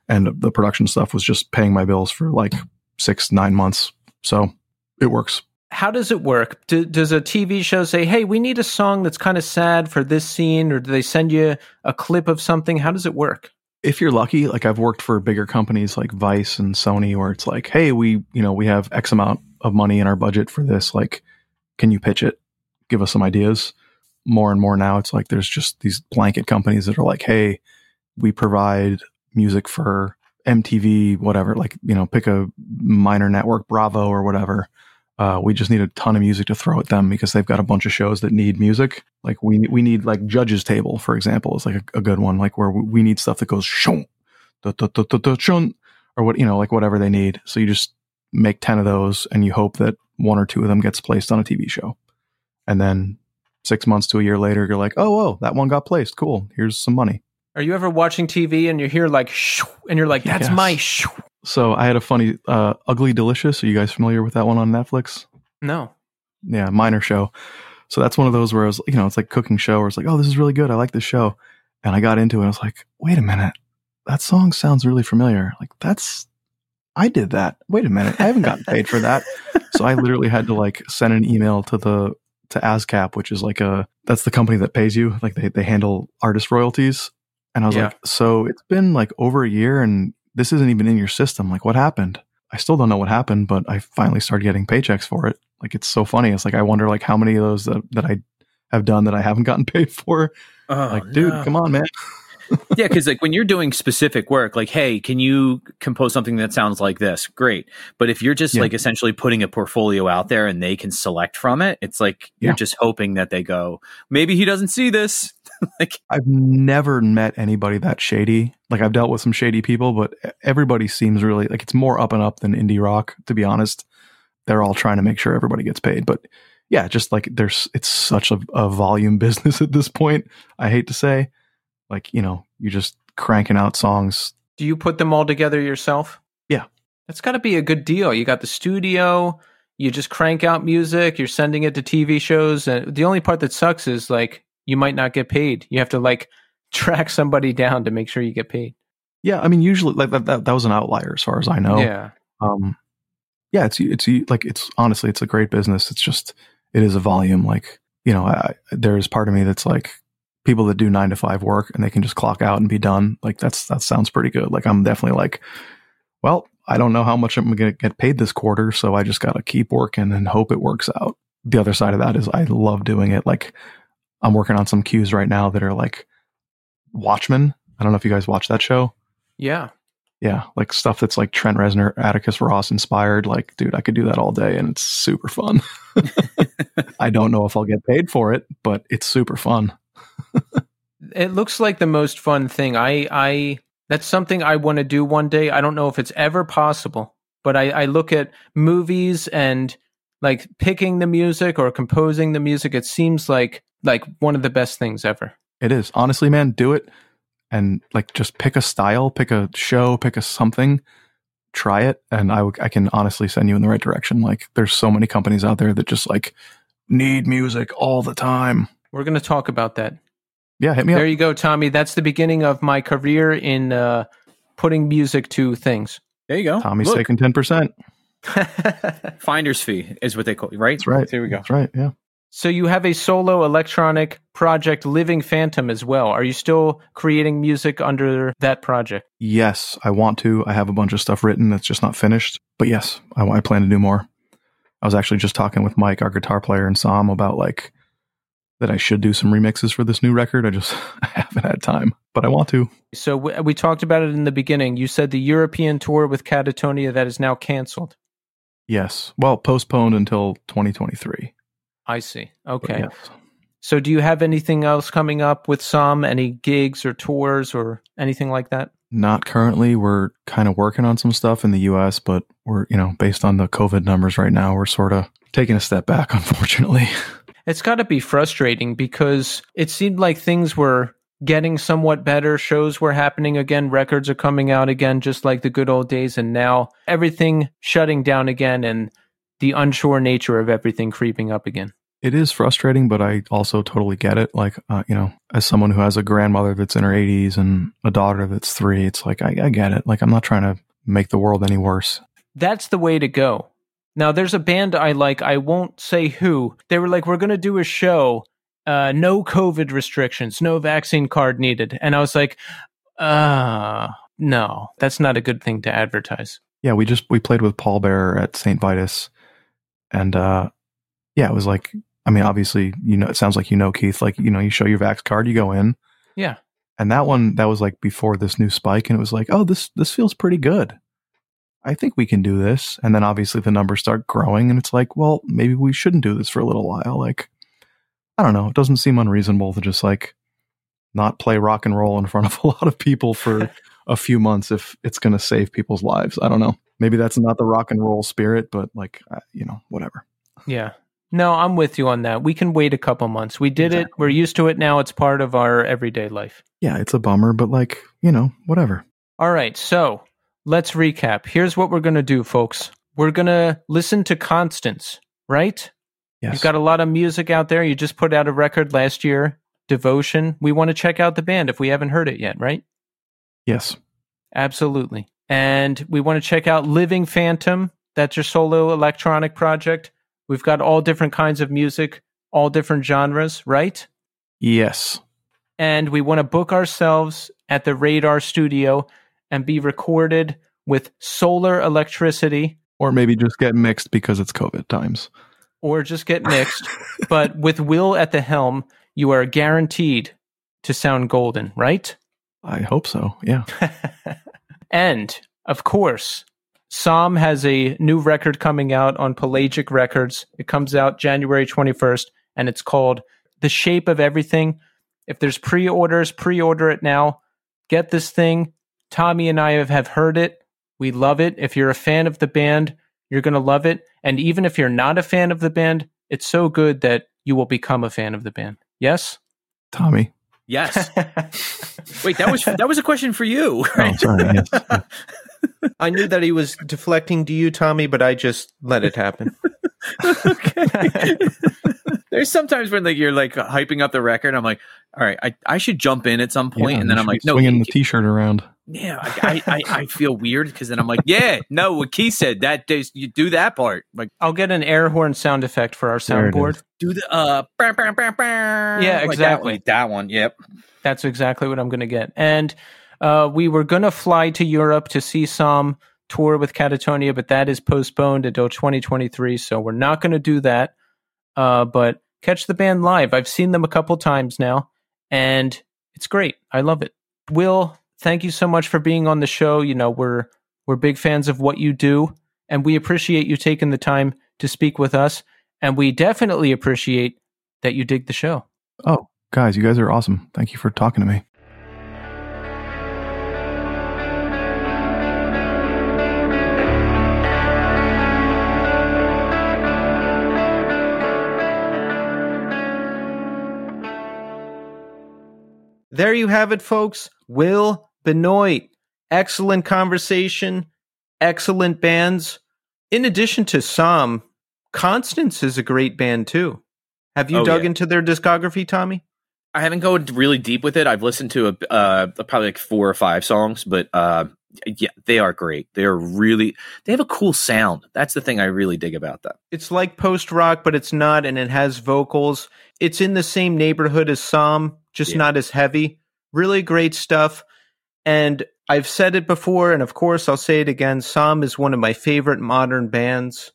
and the production stuff was just paying my bills for like six, nine months. So it works. How does it work? Do, does a TV show say, "Hey, we need a song that's kind of sad for this scene," or do they send you a clip of something? How does it work? If you're lucky, like I've worked for bigger companies like Vice and Sony, where it's like, "Hey, we, you know, we have X amount of money in our budget for this. Like, can you pitch it? Give us some ideas. More and more now, it's like there's just these blanket companies that are like, hey, we provide music for MTV, whatever. Like, you know, pick a minor network, Bravo or whatever. Uh, we just need a ton of music to throw at them because they've got a bunch of shows that need music. Like we we need like Judge's Table, for example, is like a, a good one. Like where we need stuff that goes shon, or what you know, like whatever they need. So you just make 10 of those and you hope that one or two of them gets placed on a TV show. And then six months to a year later, you're like, oh, oh, that one got placed. Cool. Here's some money. Are you ever watching TV and you hear like, shoo, and you're like, that's yes. my shoo. So I had a funny, uh, Ugly Delicious. Are you guys familiar with that one on Netflix? No. Yeah, minor show. So that's one of those where I was, you know, it's like cooking show where it's like, oh, this is really good. I like this show. And I got into it. I was like, wait a minute. That song sounds really familiar. Like that's I did that. Wait a minute, I haven't gotten paid for that. so I literally had to like send an email to the to ASCAP, which is like a that's the company that pays you. Like they they handle artist royalties. And I was yeah. like, so it's been like over a year and this isn't even in your system. Like what happened? I still don't know what happened, but I finally started getting paychecks for it. Like it's so funny. It's like I wonder like how many of those that, that I have done that I haven't gotten paid for. Oh, like, dude, no. come on, man yeah, because like when you're doing specific work, like, hey, can you compose something that sounds like this? Great. But if you're just yeah. like essentially putting a portfolio out there and they can select from it, it's like yeah. you're just hoping that they go, maybe he doesn't see this. like I've never met anybody that shady. Like I've dealt with some shady people, but everybody seems really like it's more up and up than indie rock, to be honest. They're all trying to make sure everybody gets paid. But yeah, just like there's it's such a, a volume business at this point. I hate to say like, you know, you're just cranking out songs. Do you put them all together yourself? Yeah. That's got to be a good deal. You got the studio, you just crank out music, you're sending it to TV shows. And the only part that sucks is like you might not get paid. You have to like track somebody down to make sure you get paid. Yeah. I mean, usually like that, that, that was an outlier as far as I know. Yeah. Um, yeah, it's, it's like, it's honestly, it's a great business. It's just, it is a volume. Like, you know, I, there's part of me that's like, people that do nine to five work and they can just clock out and be done. Like that's that sounds pretty good. Like I'm definitely like, well, I don't know how much I'm going to get paid this quarter, so I just got to keep working and hope it works out. The other side of that is I love doing it. Like I'm working on some cues right now that are like Watchmen. I don't know if you guys watch that show. Yeah. Yeah, like stuff that's like Trent Reznor, Atticus Ross inspired. Like, dude, I could do that all day and it's super fun. I don't know if I'll get paid for it, but it's super fun it looks like the most fun thing. I, I, that's something I want to do one day. I don't know if it's ever possible, but I, I look at movies and like picking the music or composing the music. It seems like like one of the best things ever. It is honestly, man. Do it and like just pick a style, pick a show, pick a something. Try it, and I, w- I can honestly send you in the right direction. Like, there's so many companies out there that just like need music all the time. We're going to talk about that. Yeah, hit me there up. you go, Tommy. That's the beginning of my career in uh, putting music to things. There you go. Tommy's Look. taking 10%. Finder's fee is what they call it, right? That's right. Here we go. That's right. Yeah. So you have a solo electronic project, Living Phantom, as well. Are you still creating music under that project? Yes, I want to. I have a bunch of stuff written that's just not finished. But yes, I, I plan to do more. I was actually just talking with Mike, our guitar player, and Sam about like that I should do some remixes for this new record. I just I haven't had time, but I want to. So we, we talked about it in the beginning. You said the European tour with Katatonia that is now canceled. Yes, well, postponed until 2023. I see. Okay. Yes. So do you have anything else coming up with some any gigs or tours or anything like that? Not currently. We're kind of working on some stuff in the US, but we're, you know, based on the COVID numbers right now, we're sort of taking a step back, unfortunately. It's got to be frustrating because it seemed like things were getting somewhat better. Shows were happening again. Records are coming out again, just like the good old days. And now everything shutting down again and the unsure nature of everything creeping up again. It is frustrating, but I also totally get it. Like, uh, you know, as someone who has a grandmother that's in her 80s and a daughter that's three, it's like, I, I get it. Like, I'm not trying to make the world any worse. That's the way to go. Now, there's a band I like. I won't say who. They were like, we're going to do a show, uh, no COVID restrictions, no vaccine card needed. And I was like, uh, no, that's not a good thing to advertise. Yeah, we just, we played with Paul Bearer at St. Vitus. And, uh, yeah, it was like, I mean, obviously, you know, it sounds like you know, Keith. Like, you know, you show your Vax card, you go in. Yeah. And that one, that was like before this new spike, and it was like, oh, this this feels pretty good. I think we can do this. And then obviously the numbers start growing, and it's like, well, maybe we shouldn't do this for a little while. Like, I don't know. It doesn't seem unreasonable to just like not play rock and roll in front of a lot of people for a few months if it's going to save people's lives. I don't know. Maybe that's not the rock and roll spirit, but like, uh, you know, whatever. Yeah. No, I'm with you on that. We can wait a couple months. We did Exactly. it. We're used to it now. It's part of our everyday life. Yeah, it's a bummer, but like, you know, whatever. All right. So let's recap. Here's what we're going to do, folks. We're going to listen to Constants, right? Yes. You've got a lot of music out there. You just put out a record last year, Devotion. We want to check out the band if we haven't heard it yet, right? yes. Absolutely. And we want to check out Living Phantom. That's your solo electronic project. We've got all different kinds of music, all different genres, right? Yes. And we want to book ourselves at the Radar Studio and be recorded with solar electricity Or maybe just get mixed because it's COVID times. Or just get mixed. but with Will at the helm, you are guaranteed to sound golden, right? I hope so. Yeah. and of course, SOM has a new record coming out on Pelagic Records. It comes out January 21st and it's called The Shape of Everything. If there's pre orders, pre order it now. Get this thing. Tommy and I have, have heard it. We love it. If you're a fan of the band, you're going to love it. And even if you're not a fan of the band, it's so good that you will become a fan of the band. Yes? Tommy. Yes. Wait, that was that was a question for you. Oh, sorry. Yes. I knew that he was deflecting to you, Tommy, but I just let it happen. okay. There's sometimes when like you're like hyping up the record, I'm like, all right, I, I should jump in at some point, Yeah, and then I'm like, be no, swinging the t-shirt around. Yeah, I, I, I, I feel weird because then I'm like, yeah, no, what Keith said that is, you do that part, like I'll get an air horn sound effect for our There it soundboard. do the uh, brr, brr, brr, brr, Yeah, like that exactly. one, that one, yep. That's exactly what I'm going to get. And uh, we were going to fly to Europe to see some tour with Katatonia, but that is postponed until 2023. So we're not going to do that. Uh, but catch the band live. I've seen them a couple times now, and it's great. I love it. Will, thank you so much for being on the show. You know, we're we're big fans of what you do, and we appreciate you taking the time to speak with us. And we definitely appreciate that you dig the show. Oh, guys, you guys are awesome. Thank you for talking to me. There you have it, folks. Will Benoit. Excellent conversation, excellent bands. In addition to SOM, Constants is a great band too. Have you Oh, dug yeah. into their discography, Tommy? I haven't gone really deep with it. I've listened to a, uh, probably like four or five songs, but uh, yeah, they are great. They're really they have a cool sound. That's the thing I really dig about them. It's like post rock, but it's not, and it has vocals. It's in the same neighborhood as SOM, just Yeah. not as heavy. Really great stuff. And I've said it before, and of course I'll say it again. SOM is one of my favorite modern bands.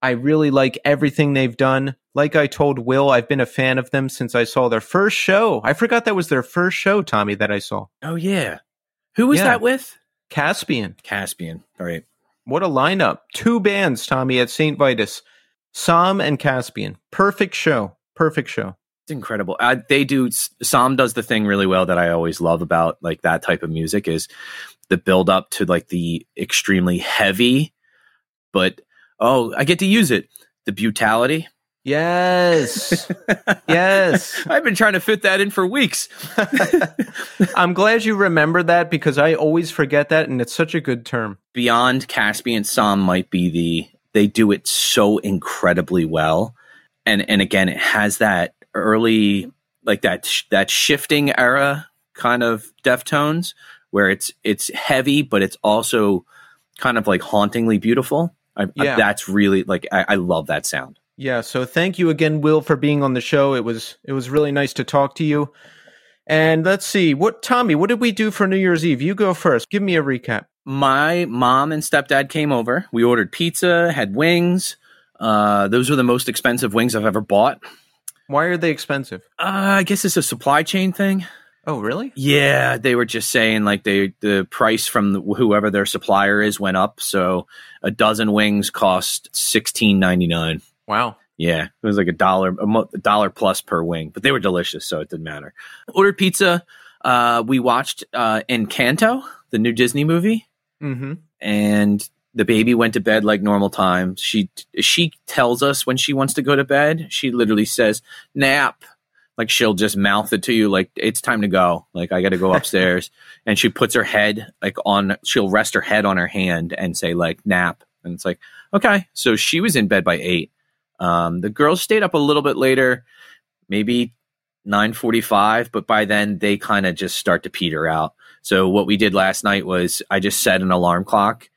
I really like everything they've done. Like I told Will, I've been a fan of them since I saw their first show. I forgot that was their first show, Tommy, that I saw. Oh yeah. Who was Yeah. that with? Caspian. Caspian. All right. What a lineup. Two bands, Tommy, at St. Vitus. SOM and Caspian. Perfect show. Perfect show. It's incredible. Uh, they do. SOM does the thing really well that I always love about like that type of music is the build up to like the extremely heavy, but oh, I get to use it. The brutality. Yes. yes. I've been trying to fit that in for weeks. I'm glad you remember that because I always forget that and it's such a good term. Beyond Caspian, SOM might be the. They do it so incredibly well, and and again, it has that early like that sh- that shifting era kind of Deftones where it's it's heavy, but it's also kind of like hauntingly beautiful. I, I- Yeah. that's really like I, I love that sound. Yeah, so thank you again, Will, for being on the show. It was it was really nice to talk to you. And let's see, what Tommy, what did we do for New Year's Eve? You go first. Give me a recap. My mom and stepdad came over. We ordered pizza, had wings. Uh, those were the most expensive wings I've ever bought. Why are they expensive? Uh, I guess it's a supply chain thing. Oh, really? Yeah, they were just saying like they the price from the, whoever their supplier is went up, so a dozen wings cost sixteen ninety nine. Wow. Yeah, it was like a dollar a mo- a dollar plus per wing, but they were delicious, so it didn't matter. Ordered pizza. Uh, we watched uh, Encanto, the new Disney movie, Mm-hmm. and the baby went to bed like normal time. She she tells us when she wants to go to bed. She literally says nap. Like she'll just mouth it to you like it's time to go. Like I got to go upstairs. and she puts her head like on she'll rest her head on her hand and say like nap. And it's like, okay. So she was in bed by 8. Um the girls stayed up a little bit later, maybe 9:45, but by then they kind of just start to peter out. So what we did last night was I just set an alarm clock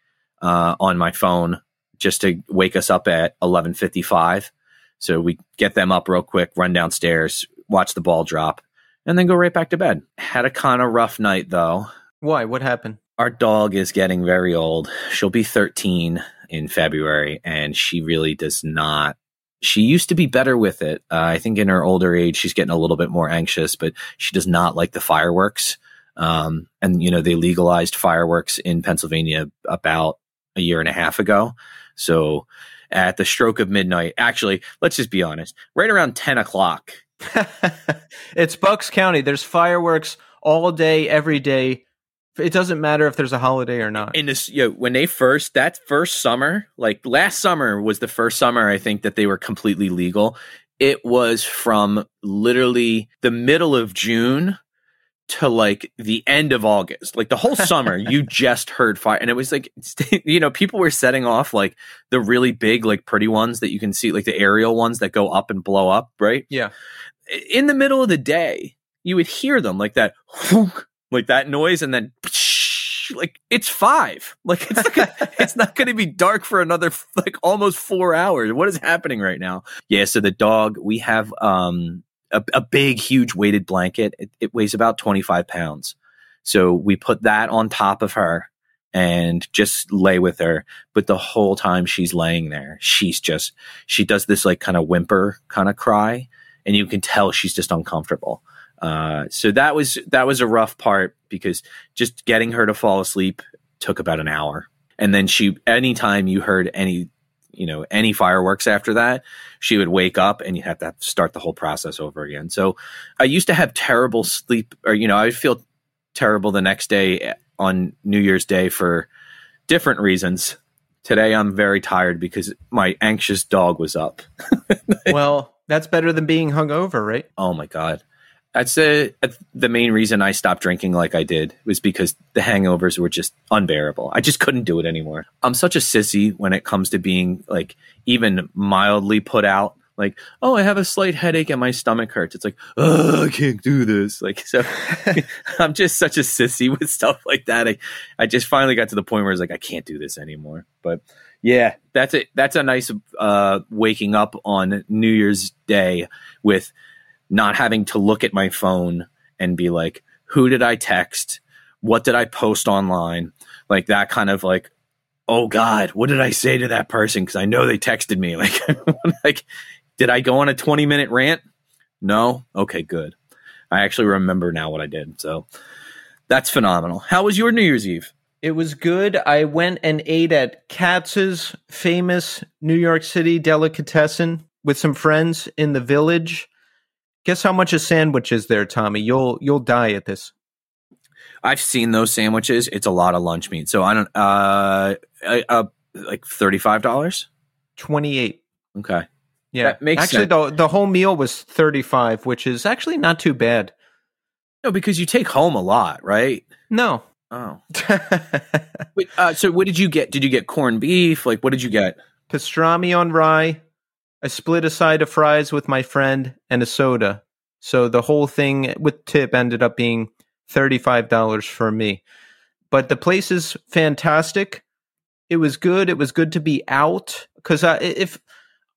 uh, on my phone just to wake us up at 11:55. So we get them up real quick, run downstairs, watch the ball drop, and then go right back to bed. Had a kind of rough night though. Why? What happened? Our dog is getting very old. She'll be 13 in February, and she really does not. She used to be better with it. Uh, I think in her older age, she's getting a little bit more anxious, but she does not like the fireworks. Um, and you know, they legalized fireworks in Pennsylvania about a year and a half ago. So at the stroke of midnight, actually, let's just be honest, right around 10 o'clock, it's Bucks County. There's fireworks all day, every day. It doesn't matter if there's a holiday or not. in this you know, when they first that first summer like last summer was the first summer i think that they were completely legal it was from literally the middle of june to like the end of august like the whole summer you just heard fire and it was like you know people were setting off like the really big like pretty ones that you can see like the aerial ones that go up and blow up right Yeah. in the middle of the day, you would hear them like that, like that noise, and then like it's five. Like it's not gonna, it's not going to be dark for another like almost four hours. What is happening right now? Yeah. So the dog, we have um a, a big, huge weighted blanket. It, it weighs about twenty five pounds. So we put that on top of her and just lay with her. But the whole time she's laying there, she's just she does this like kind of whimper kind of cry and you can tell she's just uncomfortable. Uh, so that was that was a rough part because just getting her to fall asleep took about an hour, and then she anytime you heard any you know any fireworks after that, she would wake up and you have to have to start the whole process over again. So I used to have terrible sleep, or you know I would feel terrible the next day eh, on New Year's Day for different reasons. Today I'm very tired because my anxious dog was up. well, that's better than being hungover, right? Oh my god. That's the the main reason I stopped drinking like I did was because the hangovers were just unbearable. I just couldn't do it anymore. I'm such a sissy when it comes to being like even mildly put out. Like, oh, I have a slight headache and my stomach hurts. It's like, oh, I can't do this. Like, so I'm just such a sissy with stuff like that. I, I just finally got to the point where it's like, I can't do this anymore. But yeah, that's it. That's a nice uh, waking up on New Year's Day with not having to look at my phone and be like, who did I text? What did I post online? Like that kind of like, oh God, what did I say to that person? Because I know they texted me. Like, like, did I go on a 20 minute rant? No. Okay, good. I actually remember now what I did. So that's phenomenal. How was your New Year's Eve? It was good. I went and ate at Katz's famous New York City delicatessen with some friends in the village. Guess how much a sandwich is there, Tommy? You'll you'll die at this. I've seen those sandwiches. It's a lot of lunch meat. So I don't uh, uh like thirty five dollars. Twenty eight. Okay. Yeah, That makes actually sense. the the whole meal was thirty five, which is actually not too bad. No, because you take home a lot, right? No. Oh. Wait, uh, so what did you get? Did you get corned beef? Like what did you get? Pastrami on rye. I split a side of fries with my friend and a soda. So the whole thing with tip ended up being $35 for me. But the place is fantastic. It was good. It was good to be out cuz if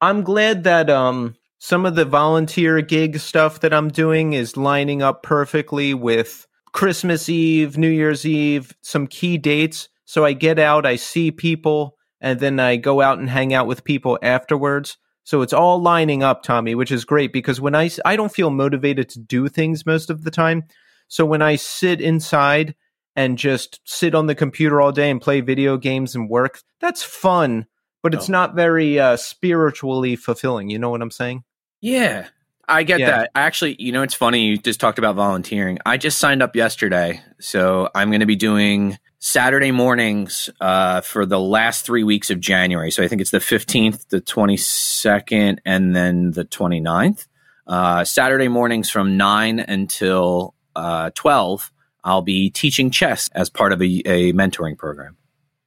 I'm glad that um some of the volunteer gig stuff that I'm doing is lining up perfectly with Christmas Eve, New Year's Eve, some key dates. So I get out, I see people, and then I go out and hang out with people afterwards. So it's all lining up, Tommy, which is great because when I I don't feel motivated to do things most of the time. So when I sit inside and just sit on the computer all day and play video games and work, that's fun, but it's Oh. not very uh, spiritually fulfilling. You know what I'm saying? Yeah. I get Yeah. that. Actually, you know, it's funny. You just talked about volunteering. I just signed up yesterday. So I'm going to be doing Saturday mornings uh, for the last three weeks of January. So I think it's the 15th, the 22nd, and then the 29th. Uh, Saturday mornings from 9 until uh, 12, I'll be teaching chess as part of a, a mentoring program.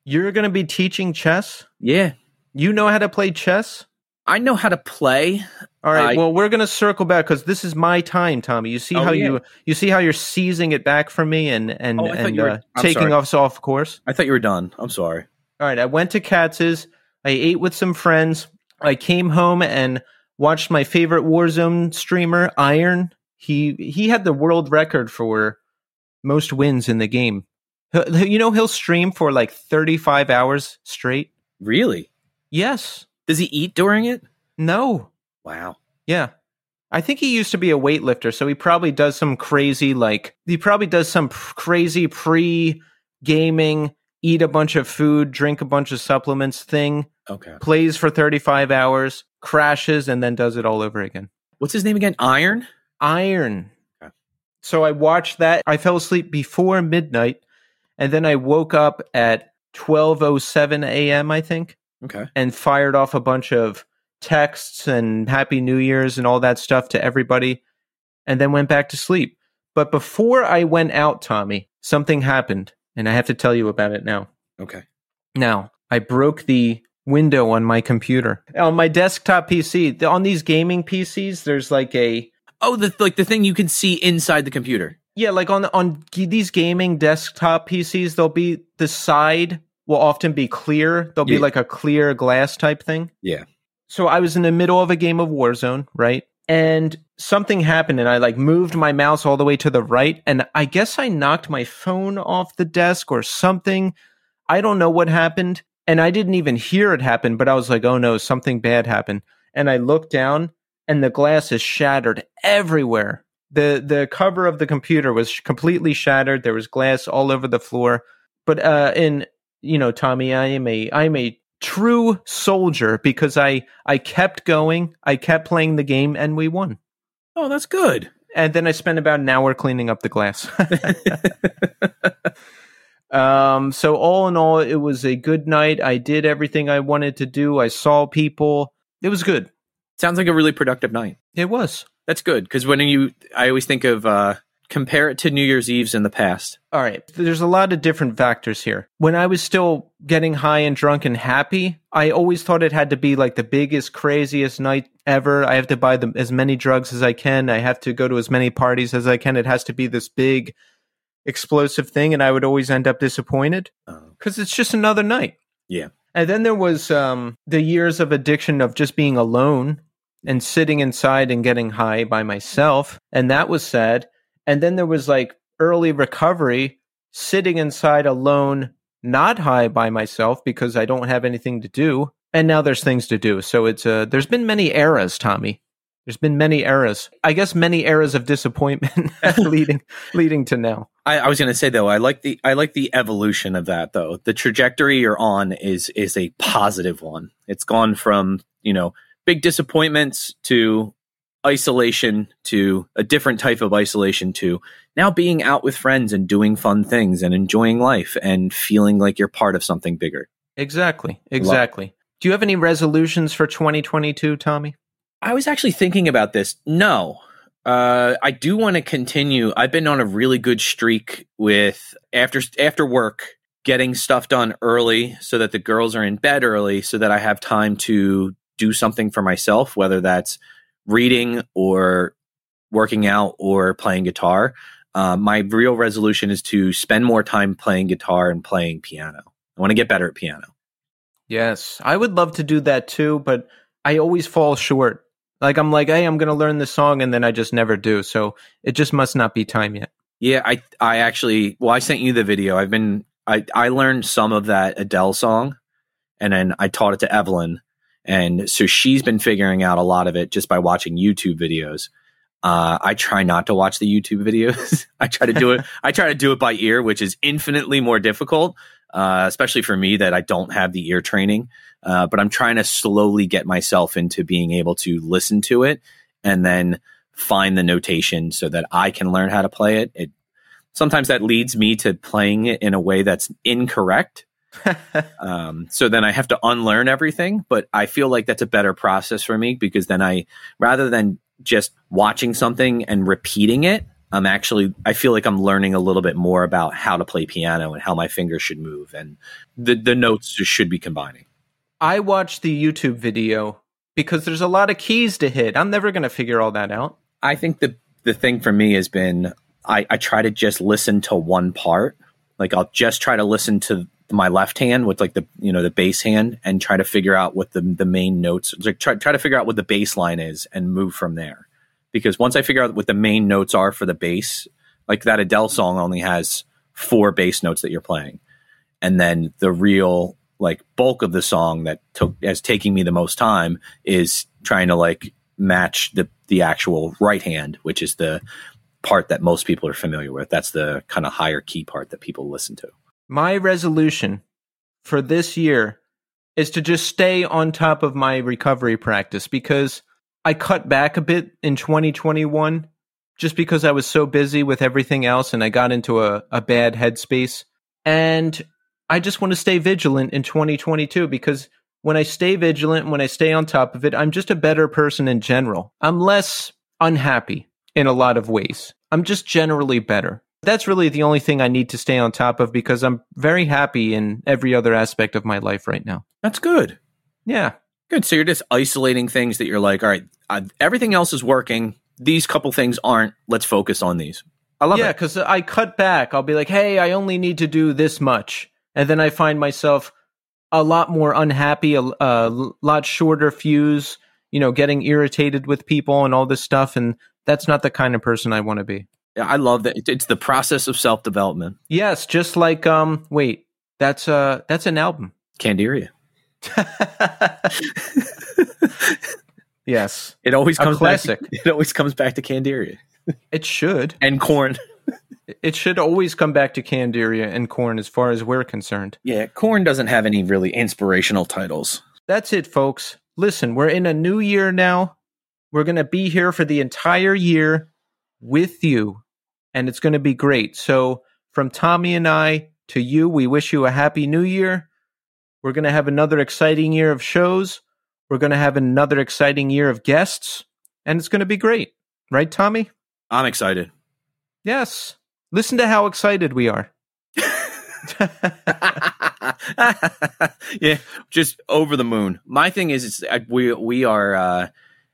You're going to be teaching chess. Yeah. You know how to play chess. I know how to play. All right. Well, we're going to circle back because this is my time, Tommy. You see Oh, how yeah. you you see how you're seizing it back from me and and Oh, and were- uh, taking sorry. us off course. I thought you were done. I'm sorry. All right. I went to Katz's. I ate with some friends. I came home and watched my favorite Warzone streamer, Iron. He he had the world record for most wins in the game. You know he'll stream for like 35 hours straight. Really? Yes. Does he eat during it? No. Wow. Yeah. I think he used to be a weightlifter, so he probably does some crazy, like, he probably does some pr- crazy pre gaming, eat a bunch of food, drink a bunch of supplements thing, Okay. plays for 35 hours, crashes, and then does it all over again. What's his name again? Iron? Iron. Okay. So I watched that. I fell asleep before midnight, and then I woke up at 12.07 a.m., I think. Okay. and fired off a bunch of texts and happy new year's and all that stuff to everybody and then went back to sleep but before i went out tommy something happened and i have to tell you about it now Okay. now i broke the window on my computer on my desktop pc on these gaming pcs there's like a Oh, the like the thing you can see inside the computer. yeah like on on these gaming desktop pcs there'll be the side will often be clear there'll be like a clear glass type thing Yeah. So I was in the middle of a game of Warzone, right? And something happened and I like moved my mouse all the way to the right and I guess I knocked my phone off the desk or something. I don't know what happened and I didn't even hear it happen, but I was like, "Oh no, something bad happened." And I looked down and the glass is shattered everywhere. The the cover of the computer was completely shattered. There was glass all over the floor. But uh in you know, Tommy, I am a I am a true soldier because I I kept going, I kept playing the game, and we won. Oh, that's good. And then I spent about an hour cleaning up the glass. um, so all in all, it was a good night. I did everything I wanted to do. I saw people. It was good. Sounds like a really productive night. It was. That's good because when you, I always think of uh, Compare it to New Year's Eves in the past. All right. There's a lot of different factors here. When I was still getting high and drunk and happy, I always thought it had to be like the biggest, craziest night ever. I have to buy the, as many drugs as I can. I have to go to as many parties as I can. It has to be this big, explosive thing. And I would always end up disappointed because it's just another night. Yeah. And then there was um, the years of addiction of just being alone and sitting inside and getting high by myself. And that was sad. And then there was like early recovery, sitting inside alone, not high by myself because I don't have anything to do. And now there's things to do. So it's uh, there's been many eras, Tommy. There's been many eras. I guess many eras of disappointment leading leading to now. I, I was going to say though, I like the I like the evolution of that though. The trajectory you're on is is a positive one. It's gone from you know big disappointments to isolation to a different type of isolation to now being out with friends and doing fun things and enjoying life and feeling like you're part of something bigger. Exactly. Exactly. Do you have any resolutions for 2022, Tommy? I was actually thinking about this. No. Uh, I do want to continue. I've been on a really good streak with after after work getting stuff done early so that the girls are in bed early so that I have time to do something for myself, whether that's reading or working out or playing guitar. Uh, my real resolution is to spend more time playing guitar and playing piano. I want to get better at piano. Yes, I would love to do that too, but I always fall short. Like I'm like, hey, I'm going to learn this song, and then I just never do. So it just must not be time yet. Yeah, I I actually well, I sent you the video. I've been I I learned some of that Adele song, and then I taught it to Evelyn, and so she's been figuring out a lot of it just by watching YouTube videos. Uh, I try not to watch the YouTube videos. I try to do it. I try to do it by ear, which is infinitely more difficult, uh, especially for me that I don't have the ear training. Uh, but I'm trying to slowly get myself into being able to listen to it and then find the notation so that I can learn how to play it. It sometimes that leads me to playing it in a way that's incorrect. um, so then I have to unlearn everything. But I feel like that's a better process for me because then I, rather than just watching something and repeating it, I'm actually, I feel like I'm learning a little bit more about how to play piano and how my fingers should move and the, the notes just should be combining. I watched the YouTube video because there's a lot of keys to hit. I'm never going to figure all that out. I think the, the thing for me has been I, I try to just listen to one part. Like I'll just try to listen to my left hand with like the you know the bass hand and try to figure out what the the main notes like try try to figure out what the bass line is and move from there. Because once I figure out what the main notes are for the bass, like that Adele song only has four bass notes that you're playing. And then the real like bulk of the song that took as taking me the most time is trying to like match the the actual right hand, which is the part that most people are familiar with. That's the kind of higher key part that people listen to. My resolution for this year is to just stay on top of my recovery practice because I cut back a bit in 2021 just because I was so busy with everything else and I got into a, a bad headspace. And I just want to stay vigilant in 2022 because when I stay vigilant, when I stay on top of it, I'm just a better person in general. I'm less unhappy in a lot of ways. I'm just generally better that's really the only thing I need to stay on top of because I'm very happy in every other aspect of my life right now. That's good. Yeah. Good. So you're just isolating things that you're like, all right, uh, everything else is working. These couple things aren't. Let's focus on these. I love yeah, it. Yeah, because I cut back. I'll be like, hey, I only need to do this much. And then I find myself a lot more unhappy, a, a lot shorter fuse, you know, getting irritated with people and all this stuff. And that's not the kind of person I want to be. I love that. It's the process of self development. Yes, just like um. Wait, that's uh that's an album. Candiria. yes, it always comes classic. Back to, it always comes back to Candiria. It should and Korn. it should always come back to Candiria and Korn, as far as we're concerned. Yeah, Korn doesn't have any really inspirational titles. That's it, folks. Listen, we're in a new year now. We're going to be here for the entire year with you and it's going to be great. So, from Tommy and I to you, we wish you a happy new year. We're going to have another exciting year of shows. We're going to have another exciting year of guests, and it's going to be great. Right, Tommy? I'm excited. Yes. Listen to how excited we are. yeah, just over the moon. My thing is, it's, I, we we are. Uh,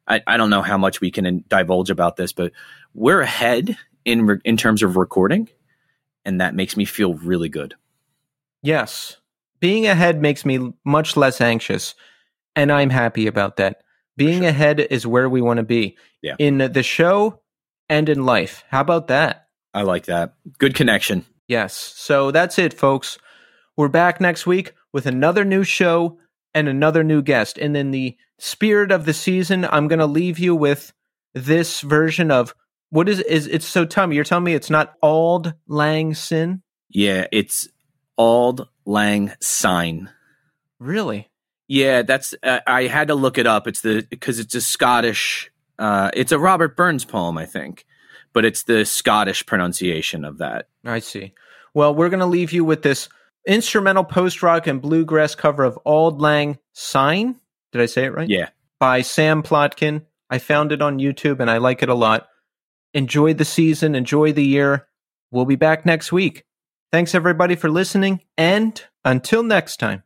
I I don't know how much we can divulge about this, but we're ahead in re- in terms of recording, and that makes me feel really good. Yes. Being ahead makes me much less anxious, and I'm happy about that. Being ahead is where we want to be. Yeah. In the show and in life. How about that? I like that. Good connection. Yes. So that's it, folks. We're back next week with another new show and another new guest. And in the spirit of the season, I'm going to leave you with this version of what is is it's so Tommy, you're telling me it's not Auld Lang Syne? Yeah, it's Auld Lang Syne. Really? Yeah, that's. Uh, I had to look it up. It's the because it's a Scottish. Uh, it's a Robert Burns poem, I think, but it's the Scottish pronunciation of that. I see. Well, we're going to leave you with this instrumental post rock and bluegrass cover of Auld Lang Syne. Did I say it right? Yeah, By Sam Plotkin. I found it on YouTube and I like it a lot. Enjoy the season, enjoy the year. We'll be back next week. Thanks everybody for listening, and until next time.